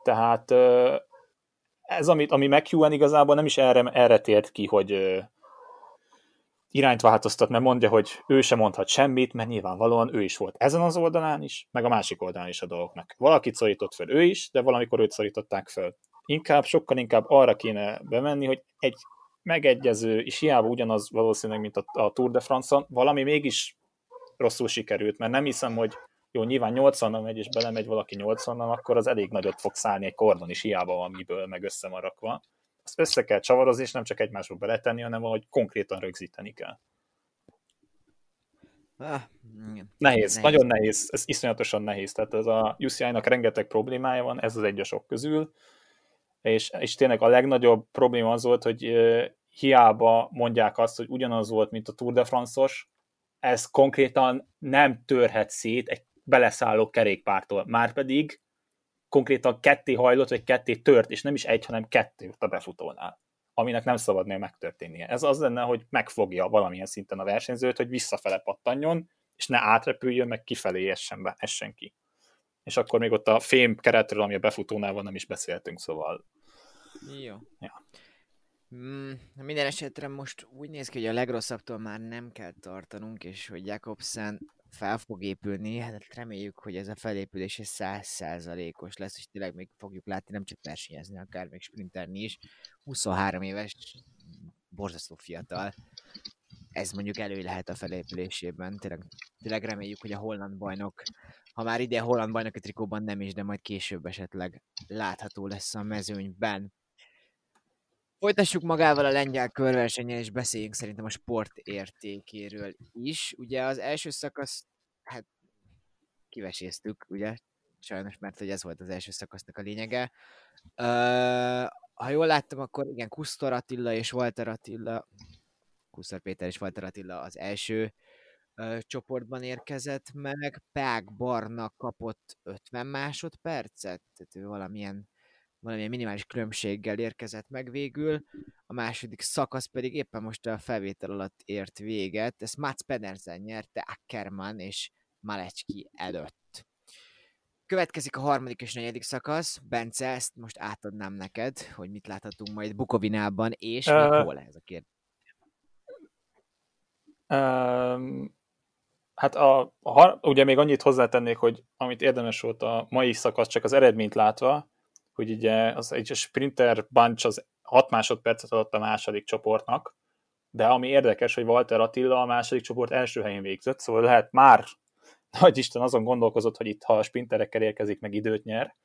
Tehát ez, amit, ami McEwen igazából nem is erre, erre tért ki, hogy irányt változtat, mert mondja, hogy ő sem mondhat semmit, mert nyilvánvalóan ő is volt ezen az oldalán is, meg a másik oldalán is a dolgoknak. Valakit szorított fel ő is, de valamikor őt szorították fel. Inkább, sokkal inkább arra kéne bemenni, hogy egy megegyező, és hiába ugyanaz valószínűleg, mint a, a Tour de France-on, valami mégis rosszul sikerült, mert nem hiszem, hogy jó, nyilván 80 megy, és belemegy valaki 80 akkor az elég nagyot fog szállni egy kordon is, hiába van miből, meg összemarakva azt össze kell csavarozni, és nem csak egymásba beletenni, hanem valahogy konkrétan rögzíteni kell. Ah, nehéz, nehéz, nagyon nehéz, ez iszonyatosan nehéz. Tehát ez a UCI-nak rengeteg problémája van, ez az egy a sok közül, és, és tényleg a legnagyobb probléma az volt, hogy uh, hiába mondják azt, hogy ugyanaz volt, mint a Tour de France-os, ez konkrétan nem törhet szét egy beleszálló kerékpártól. Márpedig konkrétan ketté hajlott, vagy ketté tört, és nem is egy, hanem kettő a befutónál, aminek nem szabadnél megtörténnie. Ez az lenne, hogy megfogja valamilyen szinten a versenyzőt, hogy visszafele pattanjon, és ne átrepüljön, meg kifelé essen, be, essen ki. És akkor még ott a fém keretről, ami a befutónál van, nem is beszéltünk, szóval... Jó. Ja. Mm, minden esetre most úgy néz ki, hogy a legrosszabbtól már nem kell tartanunk, és hogy Jakobsen fel fog épülni, hát reméljük, hogy ez a felépülés százszázalékos lesz, és tényleg még fogjuk látni, nem csak versenyezni, akár még sprinterni is. 23 éves, borzasztó fiatal. Ez mondjuk elő lehet a felépülésében. Tényleg, tényleg reméljük, hogy a holland bajnok, ha már ide a holland bajnoki trikóban nem is, de majd később esetleg látható lesz a mezőnyben. Folytassuk magával a lengyel körversenyen, és beszéljünk szerintem a sport értékéről is. Ugye az első szakasz, hát kiveséztük, ugye? Sajnos, mert hogy ez volt az első szakasznak a lényege. Uh, ha jól láttam, akkor igen, Kusztor Attila és Walter Attila, Kusztor Péter és Walter Attila az első uh, csoportban érkezett meg. Pák Barna kapott 50 másodpercet, tehát ő valamilyen valamilyen minimális különbséggel érkezett meg végül, a második szakasz pedig éppen most a felvétel alatt ért véget, ezt Mats Pedersen nyerte Ackermann és Malecki előtt. Következik a harmadik és negyedik szakasz. Bence, ezt most átadnám neked, hogy mit láthatunk majd Bukovinában, és uh, hol ez a kérdés. Um, hát a, a, ugye még annyit hozzátennék, hogy amit érdemes volt a mai szakasz, csak az eredményt látva, hogy ugye az egy sprinter bunch az 6 másodpercet adott a második csoportnak, de ami érdekes, hogy Walter Attila a második csoport első helyén végzett, szóval lehet már nagy Isten azon gondolkozott, hogy itt ha a sprinterekkel érkezik, meg időt nyer,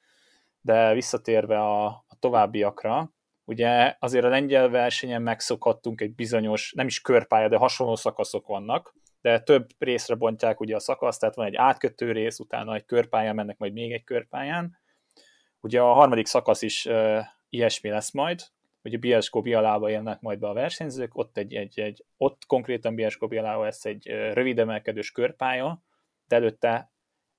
de visszatérve a, a továbbiakra, ugye azért a lengyel versenyen megszokhattunk egy bizonyos, nem is körpálya, de hasonló szakaszok vannak, de több részre bontják ugye a szakaszt, tehát van egy átkötő rész, utána egy körpályán mennek majd még egy körpályán, Ugye a harmadik szakasz is uh, ilyesmi lesz majd, hogy a Bielsko Bialába élnek majd be a versenyzők, ott, egy, egy, egy, ott konkrétan Bielsko Bialába lesz egy uh, rövid emelkedős körpálya, de előtte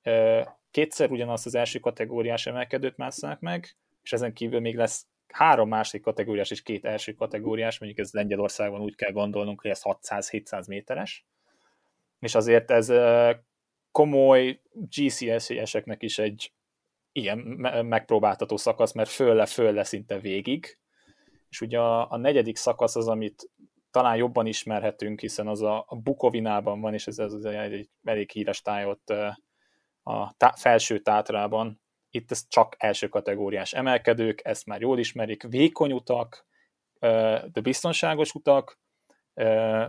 uh, kétszer ugyanazt az első kategóriás emelkedőt másznak meg, és ezen kívül még lesz három másik kategóriás és két első kategóriás, mondjuk ez Lengyelországban úgy kell gondolnunk, hogy ez 600-700 méteres, és azért ez komoly GCS-eseknek is egy ilyen megpróbáltató szakasz, mert föl-le-föl-le szinte végig. És ugye a, a negyedik szakasz az, amit talán jobban ismerhetünk, hiszen az a, a Bukovinában van, és ez, ez egy, egy elég híres táj ott a tá, felső tátrában. Itt ez csak első kategóriás emelkedők, ezt már jól ismerik, vékony utak, de biztonságos utak,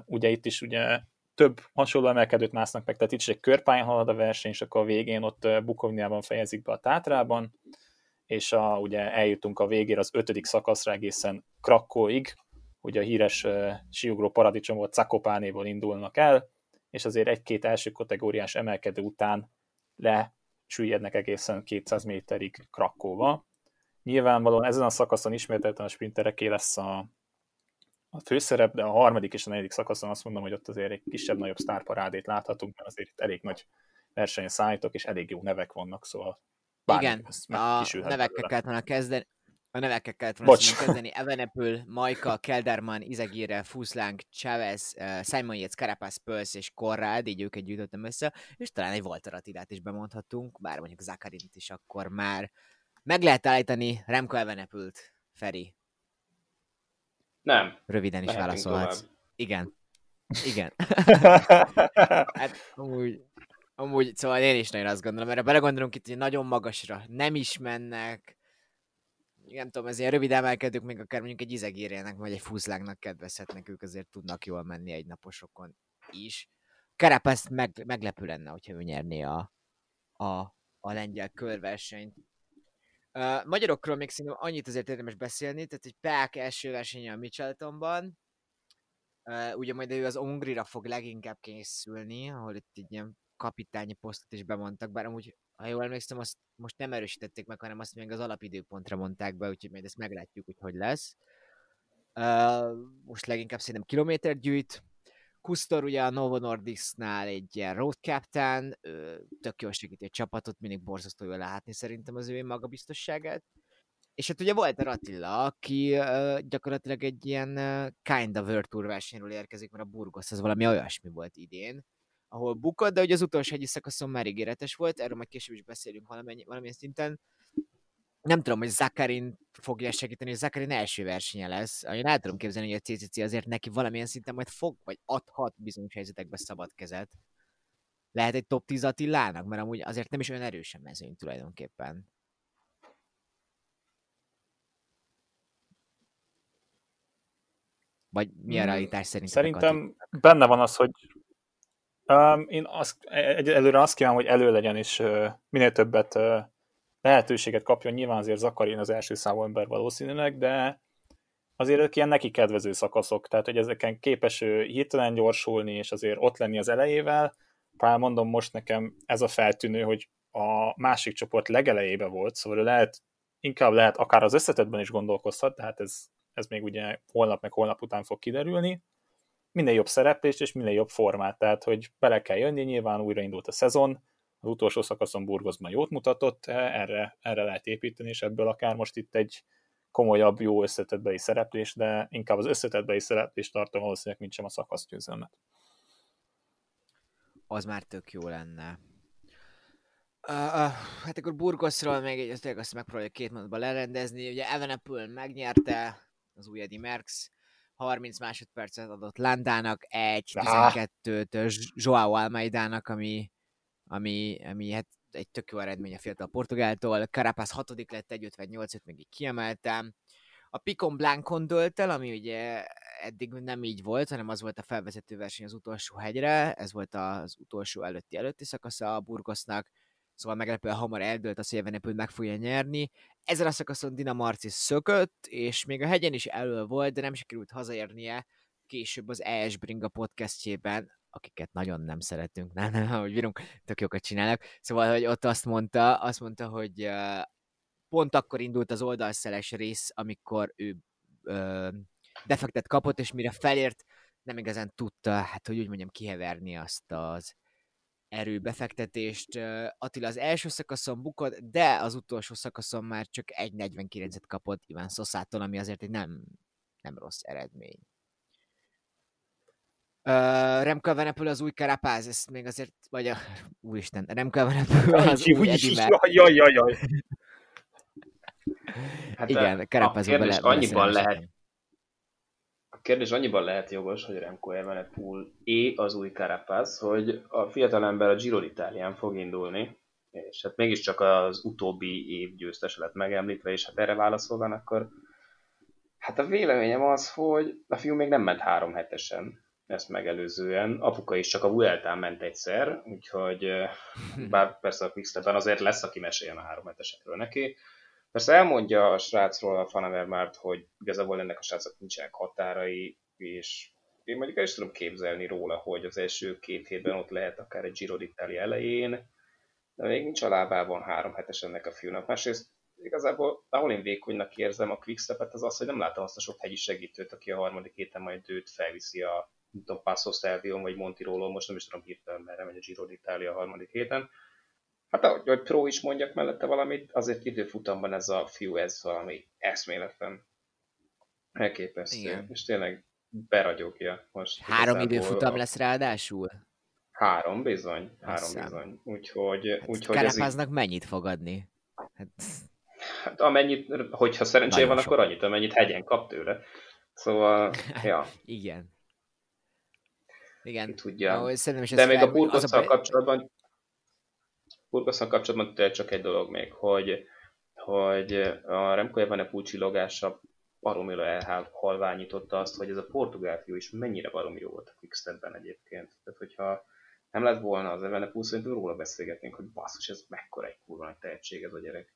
ugye itt is ugye több hasonló emelkedőt másznak meg, tehát itt is egy körpályán halad a verseny, és akkor a végén ott Bukovniában fejezik be a Tátrában, és a, ugye eljutunk a végére az ötödik szakaszra egészen Krakóig, ugye a híres uh, siugró paradicsomból Cakopánéból indulnak el, és azért egy-két első kategóriás emelkedő után lesüllyednek egészen 200 méterig Krakóba. Nyilvánvalóan ezen a szakaszon ismételten a sprintereké lesz a, a főszerep, de a harmadik és a negyedik szakaszon azt mondom, hogy ott azért egy kisebb-nagyobb sztárparádét láthatunk, mert azért itt elég nagy versenyen szállítok, és elég jó nevek vannak, szóval Igen, a nevekkel kellett volna kezdeni, a nevekkel kellett volna kezdeni, Evenepül, Majka, Kelderman, Izegire, Fuslánk, Chavez, uh, Simon Yates, Carapaz, Pölsz és Korrád, így őket gyűjtöttem össze, és talán egy Walter Attilát is bemondhatunk, bár mondjuk Zakarint is akkor már meg lehet állítani Remco Evenepült, Feri. Nem. Röviden is válaszolhatsz. Igen. Igen. *laughs* hát amúgy, amúgy, szóval én is nagyon azt gondolom, mert belegondolunk itt, hogy nagyon magasra nem is mennek, nem tudom, ez ilyen rövid emelkedők, még akár mondjuk egy izegérjenek, vagy egy fúzlágnak kedvezhetnek, ők azért tudnak jól menni egy naposokon is. Kerepeszt meg, meglepő lenne, hogyha ő nyerné a, a, a lengyel körversenyt. Magyarokról még szerintem annyit azért érdemes beszélni, tehát egy Pák első versenye a Micheltonban, uh, ugye majd ő az Ungrira fog leginkább készülni, ahol itt egy ilyen kapitányi posztot is bemondtak, bár amúgy, ha jól emlékszem, azt most nem erősítették meg, hanem azt még az alapidőpontra mondták be, úgyhogy majd ezt meglátjuk, hogy hogy lesz. Uh, most leginkább szerintem kilométer gyűjt. Kusztor ugye a Novo Nordicsnál egy ilyen road captain, tök jól segíti a csapatot, mindig borzasztó jól látni szerintem az ő magabiztosságát. És hát ugye volt a Attila, aki gyakorlatilag egy ilyen kind of World Tour versenyről érkezik, mert a Burgos az valami olyasmi volt idén, ahol bukott, de hogy az utolsó hegyi szakaszon már ígéretes volt, erről majd később is beszélünk valamennyi, valamilyen szinten. Nem tudom, hogy Zakarin fogja segíteni, hogy Zakarin első versenye lesz. Én el tudom képzelni, hogy a CCC azért neki valamilyen szinten majd fog, vagy adhat bizonyos helyzetekbe szabad kezet. Lehet egy top 10 Attilának, mert amúgy azért nem is olyan erősen mezőny tulajdonképpen. Vagy mi a hmm, realitás szerint? Szerintem benne van az, hogy um, én azt, egy, előre azt kívánom, hogy elő legyen, és uh, minél többet uh, lehetőséget kapjon. Nyilván azért Zakarin az első számú ember valószínűleg, de azért ők ilyen neki kedvező szakaszok, tehát hogy ezeken képes hirtelen gyorsulni, és azért ott lenni az elejével. Talán mondom most nekem ez a feltűnő, hogy a másik csoport legelejébe volt, szóval lehet, inkább lehet akár az összetetben is gondolkozhat, tehát ez ez még ugye holnap meg holnap után fog kiderülni, minél jobb szereplést és minél jobb formát, tehát hogy bele kell jönni, nyilván újraindult a szezon, az utolsó szakaszon Burgosban jót mutatott, erre, erre lehet építeni, és ebből akár most itt egy komolyabb, jó összetettbeli szereplés, de inkább az összetettbeli szereplés tartom valószínűleg, mint sem a szakaszgyőzelmet. Az már tök jó lenne. Uh, uh, hát akkor Burgosról még egy, azt, azt megpróbáljuk két mondatban lerendezni. Ugye Evenepül megnyerte, az új Eddie Merckx, 30 másodpercet adott Landának, egy 12-t Joao Almeidának, ami, ami, ami hát egy tök jó eredmény a fiatal portugáltól. Carapaz hatodik lett, 1.58-et még így kiemeltem. A Picon Blancon dölt el, ami ugye eddig nem így volt, hanem az volt a felvezető verseny az utolsó hegyre, ez volt az utolsó előtti előtti szakasza a Burgosnak, szóval meglepően hamar eldőlt az, hogy Evenepül meg fogja nyerni. Ezen a szakaszon Dina Marcis szökött, és még a hegyen is elő volt, de nem sikerült hazaérnie később az ES Bringa podcastjében, akiket nagyon nem szeretünk, nem, nem, hogy bírunk, tök jókat csinálnak. Szóval, hogy ott azt mondta, azt mondta, hogy pont akkor indult az oldalszeles rész, amikor ő uh, defektet kapott, és mire felért, nem igazán tudta, hát hogy úgy mondjam, kiheverni azt az erőbefektetést. Attila az első szakaszon bukott, de az utolsó szakaszon már csak 1.49-et kapott Iván Szoszától, ami azért egy nem, nem rossz eredmény. Uh, Remco Evenepoel az új Karapáz, ezt még azért, vagy a, *laughs* úristen, Remco Evenepoel az új Edimer. Jaj, jaj, jaj. *laughs* Hát Igen, Karapázba bele, annyiban lehet, kérdés annyiban lehet jogos, hogy Remco Evenepoel é az új Carapaz, hogy a fiatalember a Giro d'Italián fog indulni, és hát mégiscsak az utóbbi év győztes lett megemlítve, és hát erre válaszolva, akkor hát a véleményem az, hogy a fiú még nem ment három hetesen ezt megelőzően. Apuka is csak a Vueltán ment egyszer, úgyhogy *laughs* bár persze a Quickstepben azért lesz, aki meséljen a három hetesekről neki, Persze elmondja a srácról a Fanavermárt, hogy igazából ennek a srácok nincsenek határai, és én mondjuk el is tudom képzelni róla, hogy az első két hétben ott lehet akár egy Giro d'Italia elején, de még nincs a lábában három hetes ennek a fiúnak. Másrészt igazából, ahol én vékonynak érzem a quickstepet, az az, hogy nem látom azt a sok hegyi segítőt, aki a harmadik héten majd őt felviszi a nem tudom, Passo Stelvio vagy Montirolo, most nem is tudom hirtelen, merre megy a Giro d'Italia a harmadik héten, Hát ahogy, hogy Pro is mondjak mellette valamit, azért időfutamban ez a fiú, ez valami eszméletlen elképesztő. Igen. És tényleg beragyogja most. Három időfutam lesz ráadásul? Három bizony, három Aztán. bizony. Úgyhogy, hát úgyhogy ez így... mennyit fog adni? Hát... hát amennyit, hogyha szerencséje van, sok. akkor annyit, amennyit hegyen kap tőle. Szóval, *laughs* ja. Igen. Igen. Ki tudja. Ahogy De még a burgosszal a... kapcsolatban Burgosszal kapcsolatban csak egy dolog még, hogy, hogy a Remco Evenepoel csillogása baromira elhalványította azt, hogy ez a portugál fiú is mennyire baromi jó volt a Quickstepben egyébként. Tehát, hogyha nem lett volna az Evenepoel, szerintem róla beszélgetnénk, hogy basszus, ez mekkora egy kurva nagy tehetség ez a gyerek.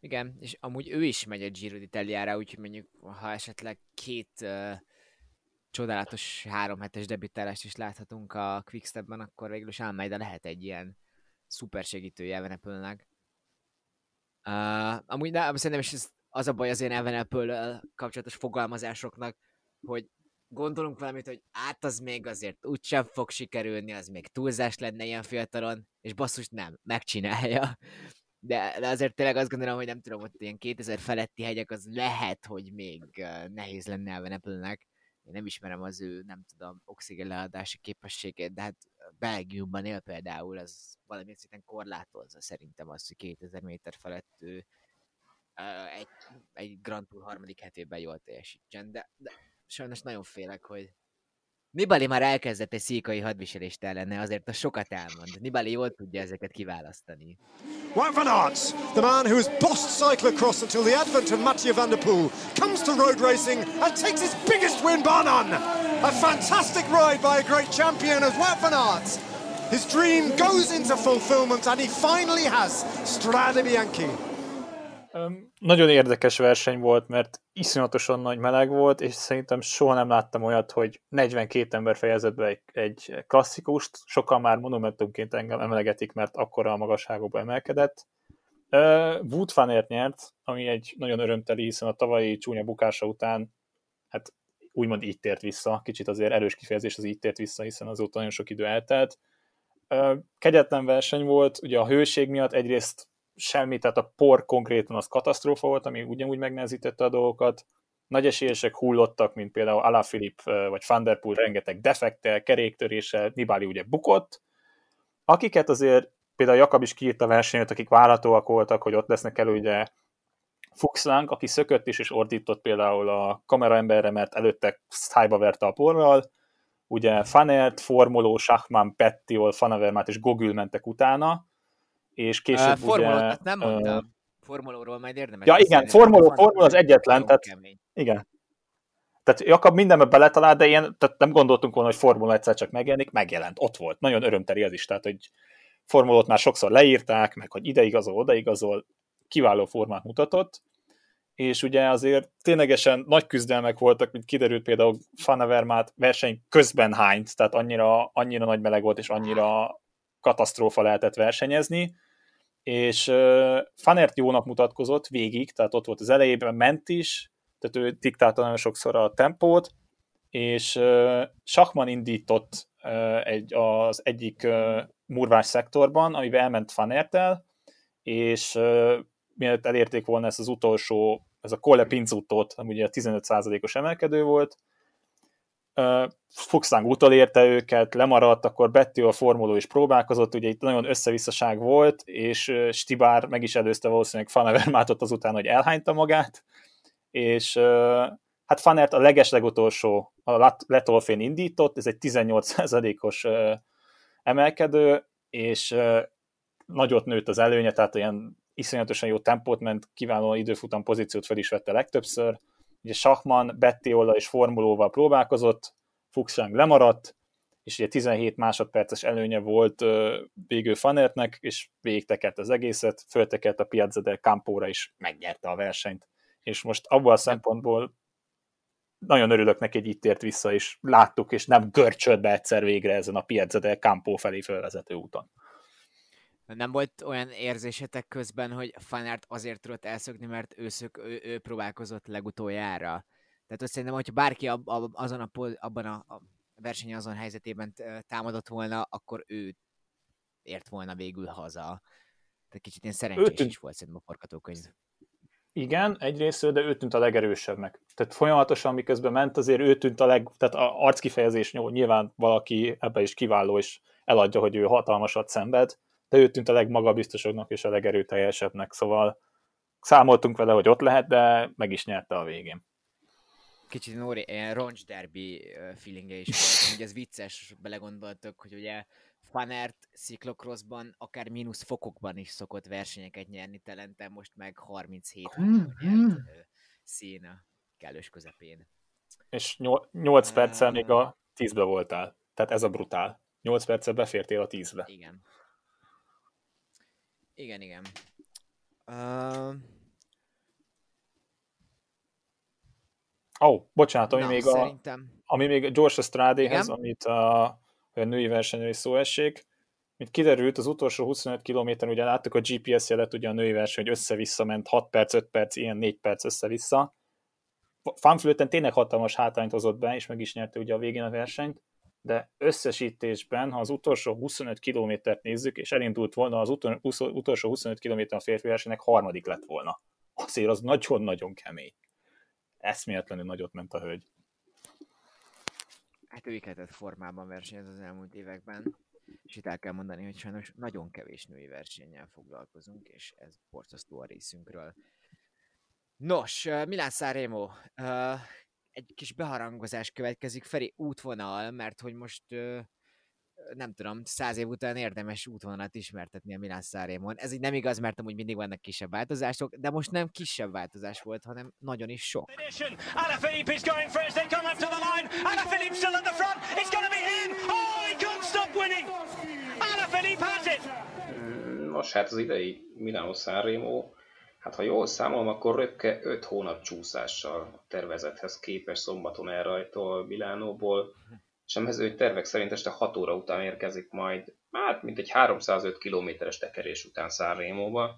Igen, és amúgy ő is megy a Giro d'Italiára, úgyhogy mondjuk, ha esetleg két uh, csodálatos három hetes debütálást is láthatunk a Quickstepben, akkor végül is Almeida lehet egy ilyen szuper segítője Evenepölnek. Uh, amúgy de, szerintem is ez az a baj az én Evenepöl kapcsolatos fogalmazásoknak, hogy gondolunk valamit, hogy át az még azért úgysem fog sikerülni, az még túlzás lenne ilyen fiatalon, és basszus nem, megcsinálja. De, de azért tényleg azt gondolom, hogy nem tudom, ott ilyen 2000 feletti hegyek, az lehet, hogy még nehéz lenne a Venepelnek. Én nem ismerem az ő, nem tudom, oxigén leadási képességét, de hát Belgiumban él például, az valamilyen szinten korlátozza szerintem azt, hogy 2000 méter felett ő egy, egy Grand Tour harmadik hetében jól teljesítsen, de, de sajnos nagyon félek, hogy Nibali már elkezdett egy szíkai hadviselést ellene, azért a sokat elmond. Nibali jól tudja ezeket kiválasztani. Wout van Aert, the man who has bossed cyclocross until the advent of Mathieu van der Poel, comes to road racing and takes his biggest win bar none. A fantastic ride by a great champion as Wout van Aert. His dream goes into fulfillment and he finally has Strade Bianchi. Nagyon érdekes verseny volt, mert iszonyatosan nagy meleg volt, és szerintem soha nem láttam olyat, hogy 42 ember fejezett be egy, egy klasszikust, sokan már monumentumként engem emelegetik, mert akkora a magasságokba emelkedett. Wood Fanert nyert, ami egy nagyon örömteli, hiszen a tavalyi csúnya bukása után hát úgymond így tért vissza, kicsit azért erős kifejezés az így tért vissza, hiszen azóta nagyon sok idő eltelt. Kegyetlen verseny volt, ugye a hőség miatt egyrészt semmi, tehát a por konkrétan az katasztrófa volt, ami ugyanúgy megnehezítette a dolgokat. Nagy esélyesek hullottak, mint például Alaphilipp vagy Van rengeteg defektel, keréktöréssel, Nibali ugye bukott, akiket azért például Jakab is kiírta versenyt, akik várhatóak voltak, hogy ott lesznek elő ugye Fuxlang, aki szökött is, és ordított például a kameraemberre, mert előtte szájba verte a porral, ugye Fanert, Formoló, Schachmann, Pettiol, Fanavermát és Gogül mentek utána, és később uh, Formulót, ugye... nem mondtam. Uh, Formulóról majd érdemes. Ja igen, Formuló, Formuló az egyetlen, tehát kemény. igen. Tehát Jakab mindenbe beletalált, de ilyen, tehát nem gondoltunk volna, hogy Formula egyszer csak megjelenik, megjelent, ott volt. Nagyon örömteli ez is, tehát hogy Formulót már sokszor leírták, meg hogy ide igazol, oda igazol, kiváló formát mutatott, és ugye azért ténylegesen nagy küzdelmek voltak, mint kiderült például Fanavermát verseny közben hányt, tehát annyira, annyira nagy meleg volt, és annyira katasztrófa lehetett versenyezni, és uh, Fanert jónak mutatkozott végig, tehát ott volt az elejében, ment is, tehát ő diktálta nagyon sokszor a tempót, és uh, indított egy, az egyik uh, murvás szektorban, amiben elment Fanertel, és uh, mielőtt elérték volna ezt az utolsó, ez a Colle Pinzutot, ami ugye a 15%-os emelkedő volt, Fuxang utolérte őket, lemaradt, akkor Betty a formuló is próbálkozott, ugye itt nagyon összevisszaság volt, és Stibár meg is előzte valószínűleg Fanevermátot azután, hogy elhányta magát, és hát Fanert a legeslegutolsó a Letolfén indított, ez egy 18%-os emelkedő, és nagyot nőtt az előnye, tehát olyan iszonyatosan jó tempót ment, kiváló időfutam pozíciót fel is vette legtöbbször, ugye Schachmann, Bettiola és Formulóval próbálkozott, Fuchsang lemaradt, és ugye 17 másodperces előnye volt végül Fanertnek, és végigtekert az egészet, föltekert a Piazza del Campóra is, megnyerte a versenyt. És most abban a szempontból nagyon örülök neki, hogy itt ért vissza, és láttuk, és nem görcsölt be egyszer végre ezen a Piazza del Campo felé fölvezető úton. Nem volt olyan érzésetek közben, hogy Fanert azért tudott elszökni, mert ő, szök, ő, ő próbálkozott legutoljára. Tehát azt szerintem, hogyha bárki ab, ab, azon a, abban a, a verseny azon helyzetében támadott volna, akkor ő ért volna végül haza. Tehát kicsit ilyen szerencsés tűnt... is volt szerintem a forgatókönyv. Igen, egyrészt, de ő tűnt a legerősebbnek. Tehát folyamatosan, miközben ment, azért ő tűnt a leg... Tehát a arckifejezés nyilván valaki ebbe is kiváló, és eladja, hogy ő hatalmasat szenved, de ő tűnt a legmagabiztosabbnak és a legerőteljesebbnek, szóval számoltunk vele, hogy ott lehet, de meg is nyerte a végén. Kicsit Nóri, ilyen roncs derby feelingje is volt, hogy ez vicces, belegondoltok, hogy ugye Fanert sziklokroszban akár mínusz fokokban is szokott versenyeket nyerni, telente most meg 37 mm, nyert szín kellős közepén. És 8 perccel még a 10-be voltál. Tehát ez a brutál. 8 perccel befértél a 10-be. Igen. Igen, igen. Uh... Ó, oh, bocsánat, ami, Na, még szerintem... a, ami még George Stradéhez, amit a, a női versenyről is szó essék, mint kiderült, az utolsó 25 kilométeren ugye láttuk a GPS jelet, ugye a női verseny, hogy össze-vissza ment 6 perc, 5 perc, ilyen 4 perc össze-vissza. fanflöten tényleg hatalmas hátrányt hozott be, és meg is nyerte ugye a végén a versenyt, de összesítésben, ha az utolsó 25 kilométert nézzük, és elindult volna az utolsó 25 kilométer a férfi versenynek, harmadik lett volna. Azért az nagyon-nagyon kemény. Eszméletlenül nagyot ment a hölgy. Hát ő formában versenyez az elmúlt években, és itt el kell mondani, hogy sajnos nagyon kevés női versennyel foglalkozunk, és ez borzasztó a részünkről. Nos, Milán Sanremo, egy kis beharangozás következik, Feri útvonal, mert hogy most nem tudom, száz év után érdemes útvonalat ismertetni a Milán Sanremo-n. Ez így nem igaz, mert amúgy mindig vannak kisebb változások, de most nem kisebb változás volt, hanem nagyon is sok. Oh! Nos, hát az idei Milano Sanremo Hát ha jól számolom, akkor röpke 5 hónap csúszással tervezethez képes szombaton elrajtol Milánóból, és a mezői tervek szerint este 6 óra után érkezik majd, hát mint egy 305 kilométeres tekerés után Szárrémóba,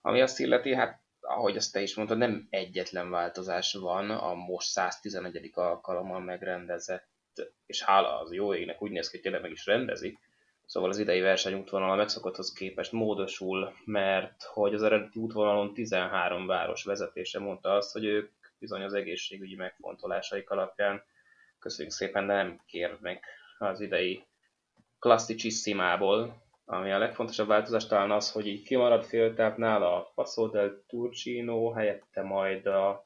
ami azt illeti, hát ahogy azt te is mondtad, nem egyetlen változás van a most 111. alkalommal megrendezett, és hála az jó égnek úgy néz ki, hogy tényleg meg is rendezik, Szóval az idei versenyútvonal a megszokotthoz képest módosul, mert hogy az eredeti útvonalon 13 város vezetése mondta azt, hogy ők bizony az egészségügyi megfontolásaik alapján köszönjük szépen, de nem kérnek az idei klasszicsissimából, ami a legfontosabb változás talán az, hogy így kimaradt féltápnál a Passo del Turcino, helyette majd a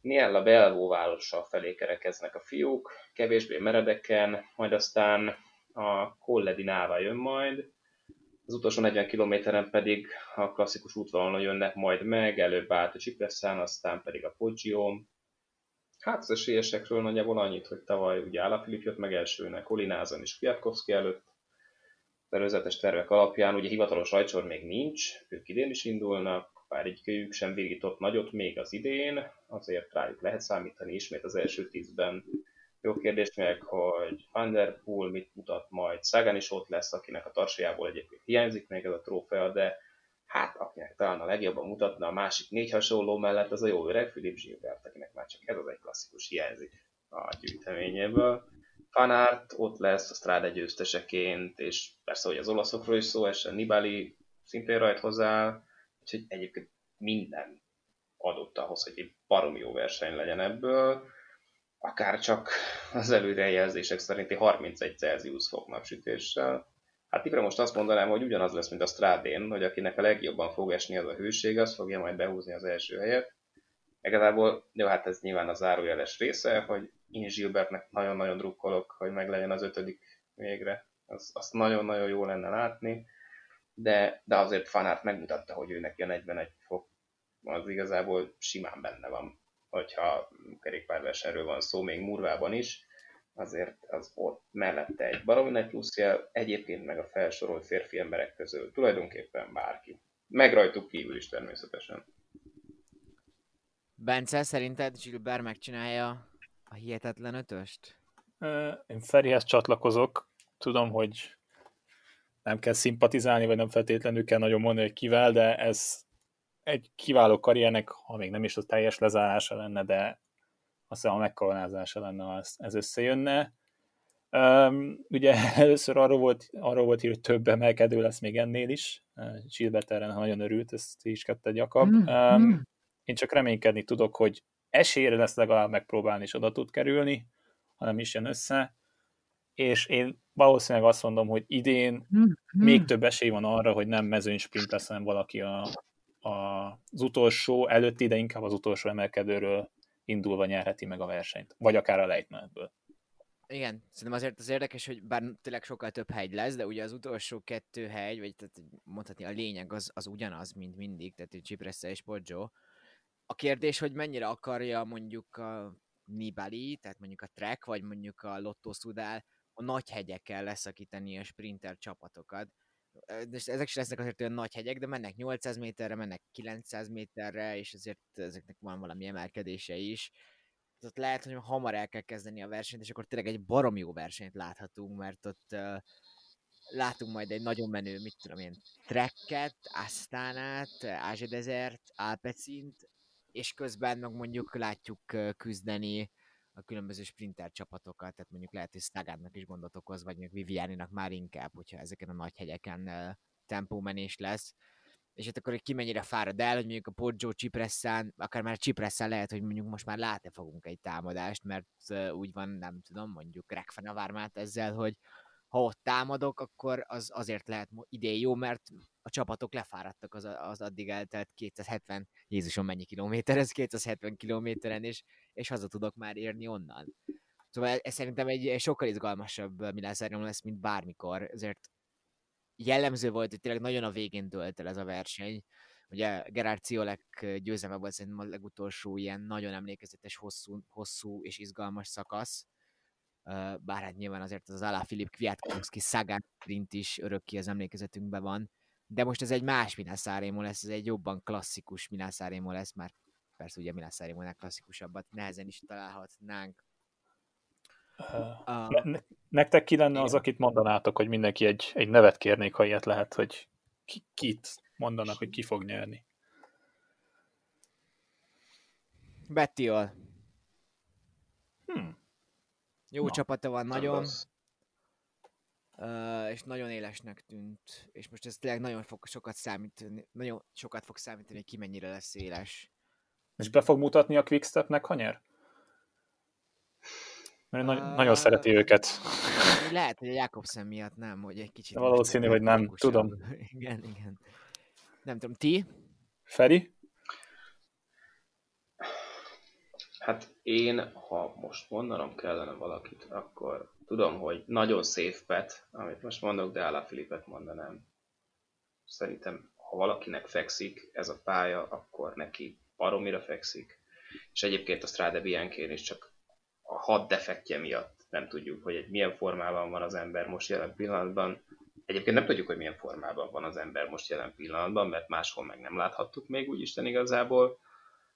Niella Belvó városa felé kerekeznek a fiúk, kevésbé meredeken, majd aztán a Colledi Náva jön majd, az utolsó 40 kilométeren pedig a klasszikus útvonalon jönnek majd meg, előbb állt a Csipresszán, aztán pedig a Poggio. Hát az esélyesekről nagyjából annyit, hogy tavaly ugye Álapilip jött meg elsőnek, Olinázon és Kwiatkowski előtt. Az előzetes tervek alapján ugye hivatalos rajcsor még nincs, ők idén is indulnak, bár egyikőjük sem végított nagyot még az idén, azért rájuk lehet számítani ismét az első tízben jó kérdés meg, hogy Van der Poel mit mutat majd. Sagan is ott lesz, akinek a tarsajából egyébként hiányzik még ez a trófea, de hát akinek talán a legjobban mutatna a másik négy hasonló mellett, az a jó öreg Philip Gilbert, akinek már csak ez az egy klasszikus hiányzik a gyűjteményéből. Fanart ott lesz a Strade győzteseként, és persze, hogy az olaszokról is szó esett, Nibali szintén rajt hozzá, úgyhogy egyébként minden adott ahhoz, hogy egy baromi jó verseny legyen ebből akár csak az előrejelzések szerinti 31 Celsius fok napsütéssel. Hát Ipre most azt mondanám, hogy ugyanaz lesz, mint a Strádén, hogy akinek a legjobban fog esni az a hőség, az fogja majd behúzni az első helyet. Igazából, jó, hát ez nyilván a zárójeles része, hogy én Gilbertnek nagyon-nagyon drukkolok, hogy meg legyen az ötödik végre. Az, azt nagyon-nagyon jó lenne látni, de, de azért Fanát megmutatta, hogy ő neki a 41 fok az igazából simán benne van hogyha kerékpárversenyről van szó, még Murvában is, azért az ott mellette egy baromi nagy pluszjel, egyébként meg a felsorolt férfi emberek közül tulajdonképpen bárki. Meg rajtuk kívül is természetesen. Bence, szerinted Gilbert megcsinálja a hihetetlen ötöst? Én Ferihez csatlakozok. Tudom, hogy nem kell szimpatizálni, vagy nem feltétlenül kell nagyon mondani, hogy kivel, de ez egy kiváló karriernek, ha még nem is a teljes lezárása lenne, de aztán a megkoronázása lenne, ha ez összejönne. Um, ugye *laughs* először arról volt, arról volt hogy több emelkedő lesz még ennél is. Gilbert erre nagyon örült, ezt is ketted Jakab. Mm, um, mm. Én csak reménykedni tudok, hogy esélyre lesz legalább megpróbálni, és oda tud kerülni, hanem is jön össze. És én valószínűleg azt mondom, hogy idén mm, mm. még több esély van arra, hogy nem mezőny sprint lesz, hanem valaki a, az utolsó előtti, de inkább az utolsó emelkedőről indulva nyerheti meg a versenyt, vagy akár a lejtmenetből. Igen, szerintem azért az érdekes, hogy bár tényleg sokkal több hegy lesz, de ugye az utolsó kettő hegy, vagy tehát mondhatni a lényeg az, az ugyanaz, mint mindig, tehát Cipressa és Poggio. A kérdés, hogy mennyire akarja mondjuk a Nibali, tehát mondjuk a Trek, vagy mondjuk a Lotto Sudal a nagy hegyekkel leszakítani a sprinter csapatokat, de ezek is lesznek azért olyan nagy hegyek, de mennek 800 méterre, mennek 900 méterre, és azért ezeknek van valami emelkedése is. Tehát lehet, hogy hamar el kell kezdeni a versenyt, és akkor tényleg egy barom jó versenyt láthatunk, mert ott uh, látunk majd egy nagyon menő, mit tudom én, trekket, Asztánát, Ázsia Desert, Alpecint, és közben meg mondjuk látjuk küzdeni a különböző sprinter csapatokat, tehát mondjuk lehet, hogy Stagánnak is gondot okoz, vagy mondjuk Vivianinak már inkább, hogyha ezeken a nagy hegyeken tempómenés lesz, és hát akkor, hogy ki mennyire fárad el, hogy mondjuk a Poggio Cipresszán, akár már Cipresszán lehet, hogy mondjuk most már látni fogunk egy támadást, mert úgy van, nem tudom, mondjuk Rekfenavármát ezzel, hogy ha ott támadok, akkor az azért lehet idén jó, mert a csapatok lefáradtak az, az addig eltelt 270, Jézusom mennyi kilométer, ez 270 kilométeren, és, és haza tudok már érni onnan. Szóval ez szerintem egy, sokkal izgalmasabb Milán lesz, mint bármikor, ezért jellemző volt, hogy tényleg nagyon a végén dölt el ez a verseny. Ugye Gerard Ciolek győzelme volt szerintem a legutolsó ilyen nagyon emlékezetes, hosszú, hosszú és izgalmas szakasz. Bár hát nyilván azért az Alá Filip Kwiatkowski Sagan sprint is örökké az emlékezetünkben van. De most ez egy más Minászárémó lesz, ez egy jobban klasszikus Minászárémó lesz, már persze ugye Minászárémónál klasszikusabbat nehezen is találhatnánk. Uh, ne, nektek ki lenne az, akit mondanátok, hogy mindenki egy, egy nevet kérnék, ha ilyet lehet, hogy ki, kit mondanak, hogy ki fog nyerni? Bettiol. Hmm. Jó Na, csapata van nagyon. Uh, és nagyon élesnek tűnt, és most ez tényleg nagyon fog sokat számítani, nagyon sokat fog számítani, hogy ki mennyire lesz éles. És be fog mutatni a Quickstepnek, ha nyer? Mert uh, nagyon szereti őket. Lehet, hogy a Jakobsen miatt nem, hogy egy kicsit... Valószínű, hogy nem, tudom. *laughs* Igen, igen. Nem tudom, ti? Feri? Hát én, ha most mondanom kellene valakit, akkor tudom, hogy nagyon safe bet, amit most mondok, de Ala Filipet mondanám. Szerintem, ha valakinek fekszik ez a pálya, akkor neki baromira fekszik. És egyébként a Strade Bianchén is csak a hat defektje miatt nem tudjuk, hogy egy milyen formában van az ember most jelen pillanatban. Egyébként nem tudjuk, hogy milyen formában van az ember most jelen pillanatban, mert máshol meg nem láthattuk még úgy Isten igazából.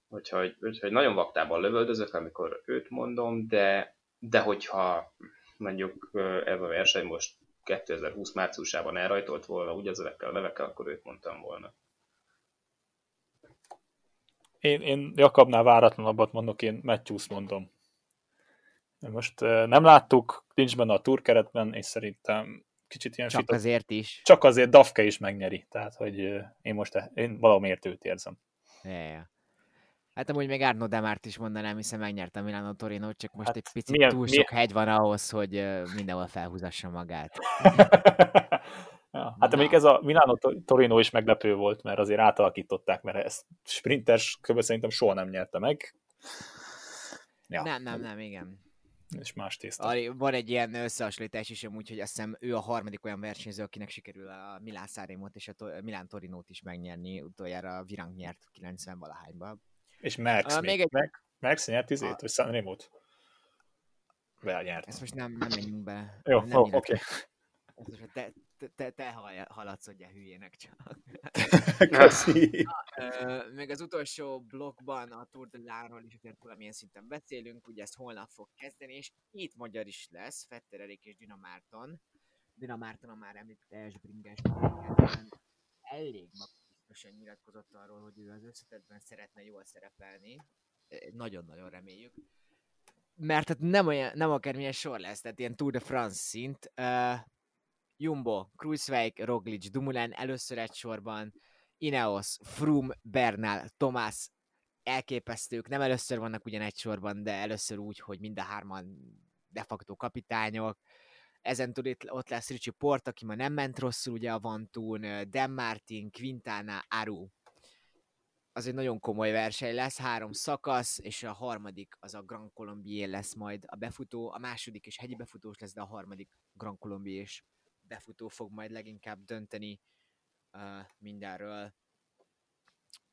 Úgyhogy, úgyhogy nagyon vaktában lövöldözök, amikor őt mondom, de, de hogyha mondjuk ez a verseny most 2020 márciusában elrajtolt volna, úgy ezekkel a levekkel, akkor őt mondtam volna. Én, én Jakabnál váratlanabbat mondok, én Matthews mondom. Most nem láttuk, nincs benne a turkeretben, és szerintem kicsit ilyen Csak fitok. azért is. Csak azért Dafke is megnyeri, tehát hogy én most e- én valamiért őt érzem. Yeah. Hát amúgy még Arno Demárt is mondanám, hiszen megnyerte a Milano torino csak most hát egy picit milyen, túl milyen... sok hegy van ahhoz, hogy mindenhol felhúzassa magát. *laughs* ja, hát mondjuk ez a Milano Torino is meglepő volt, mert azért átalakították, mert ezt sprinters kb. szerintem soha nem nyerte meg. Ja. Nem, nem, nem, igen és más tészta. Van egy ilyen összehasonlítás is amúgy, hogy azt hiszem ő a harmadik olyan versenyző, akinek sikerül a Milán Szárémot és a Milán Torinót is megnyerni. Utoljára Virang nyert 90 valahányban. És Merckx, uh, még, egy... Merckx, Merckx nyert izét, a... vagy? Vel nyert. Ezt most nem, nem menjünk be. Jó, oké. Okay. Te, te, te, te haladsz, hogy hülyének csak. *laughs* Köszi. Na, még az utolsó blokkban a Tour de Láról is azért valamilyen szinten beszélünk, ugye ezt holnap fog kezdeni, és két magyar is lesz, Fetter Erik és Dina Márton. Dina Márton a már említett Esbringes elég magabiztosan nyilatkozott arról, hogy ő az összetetben szeretne jól szerepelni. Nagyon-nagyon reméljük. Mert hát nem, olyan, nem akármilyen sor lesz, tehát ilyen Tour de France szint. Uh, Jumbo, Kruiswijk, Roglic, Dumoulin először egy sorban, Ineos, Froome, Bernal, Tomás, elképesztők, nem először vannak ugyan egy sorban, de először úgy, hogy mind a hárman de facto kapitányok. Ezen túl ott lesz Ricci Port, aki ma nem ment rosszul ugye a Vantún, Dan Martin, Quintana, Aru. Az egy nagyon komoly verseny lesz, három szakasz, és a harmadik az a Grand Colombier lesz majd a befutó, a második és hegyi befutós lesz, de a harmadik Grand Colombier is befutó fog majd leginkább dönteni uh, mindenről.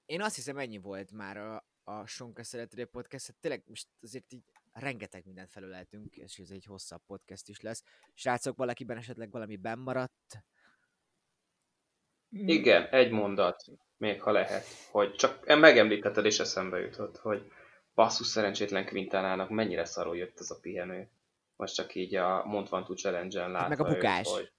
Én azt hiszem ennyi volt már a, a Sonka Szeretődő Podcast, hát tényleg most azért így rengeteg mindent felöleltünk, és ez egy hosszabb podcast is lesz. Srácok, valakiben esetleg valami maradt? Igen, egy mondat, még ha lehet, hogy csak megemlítetted és eszembe jutott, hogy basszus szerencsétlen Quintánának mennyire szarul jött ez a pihenő. Most csak így a Mont Ventoux Challenge-en látva meg a bukás. Őt, hogy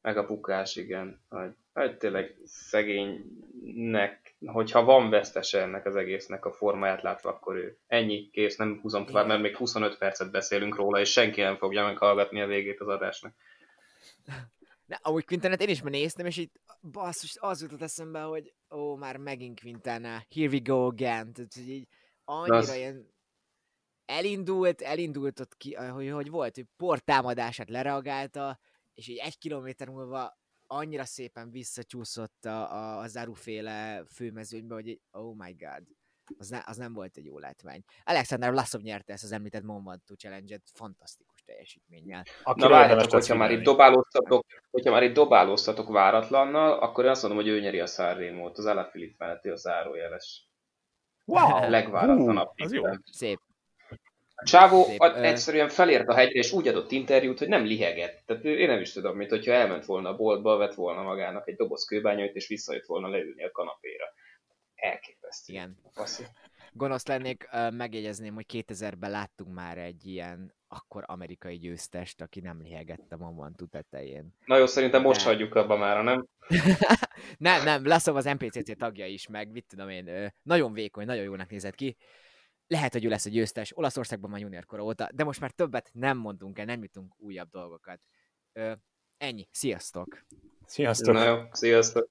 meg a bukás, igen. Hogy Hát tényleg szegénynek, hogyha van vesztese ennek az egésznek a formáját látva, akkor ő. Ennyi, kész, nem húzom tovább, mert még 25 percet beszélünk róla, és senki nem fogja meghallgatni a végét az adásnak. *laughs* Na, amúgy Quintenet én is már néztem, és itt basszus, az jutott eszembe, hogy ó, már megint Quintana, here we go again. Tehát, hogy így annyira az... ilyen elindult, elindult ott ki, hogy, hogy volt, hogy portámadását lereagálta, és így egy kilométer múlva annyira szépen visszacsúszott a, a, a záruféle főmezőnybe, hogy oh my god, az, ne, az nem volt egy jó látvány. Alexander Lassov nyerte ezt az említett Mont Challenge-et fantasztikus teljesítménnyel. Na várjátok, hogyha már, itt dobálóztatok, hogyha már itt dobálóztatok váratlannal, akkor én azt mondom, hogy ő nyeri a Sanremo-t, az Alaphilippe melletti a zárójeles. Wow! A legváratlanabb. az jó. Szép. A csávó Szép, a, egyszerűen felért a hegyre, és úgy adott interjút, hogy nem lihegett. Tehát én nem is tudom, mint hogyha elment volna a boltba, vett volna magának egy doboz kőbányait, és visszajött volna leülni a kanapéra. Elképesztő. Igen. Gonosz lennék, megjegyezném, hogy 2000-ben láttunk már egy ilyen akkor amerikai győztest, aki nem lihegett a Mont tetején. Na jó, szerintem most De... hagyjuk abba már, *laughs* nem? nem, nem, Laszov az MPCC tagja is, meg mit tudom én, nagyon vékony, nagyon jónak nézett ki lehet, hogy ő lesz a győztes, Olaszországban már junior kora óta, de most már többet nem mondunk el, nem jutunk újabb dolgokat. Ö, ennyi, sziasztok! Sziasztok! Na jó, sziasztok!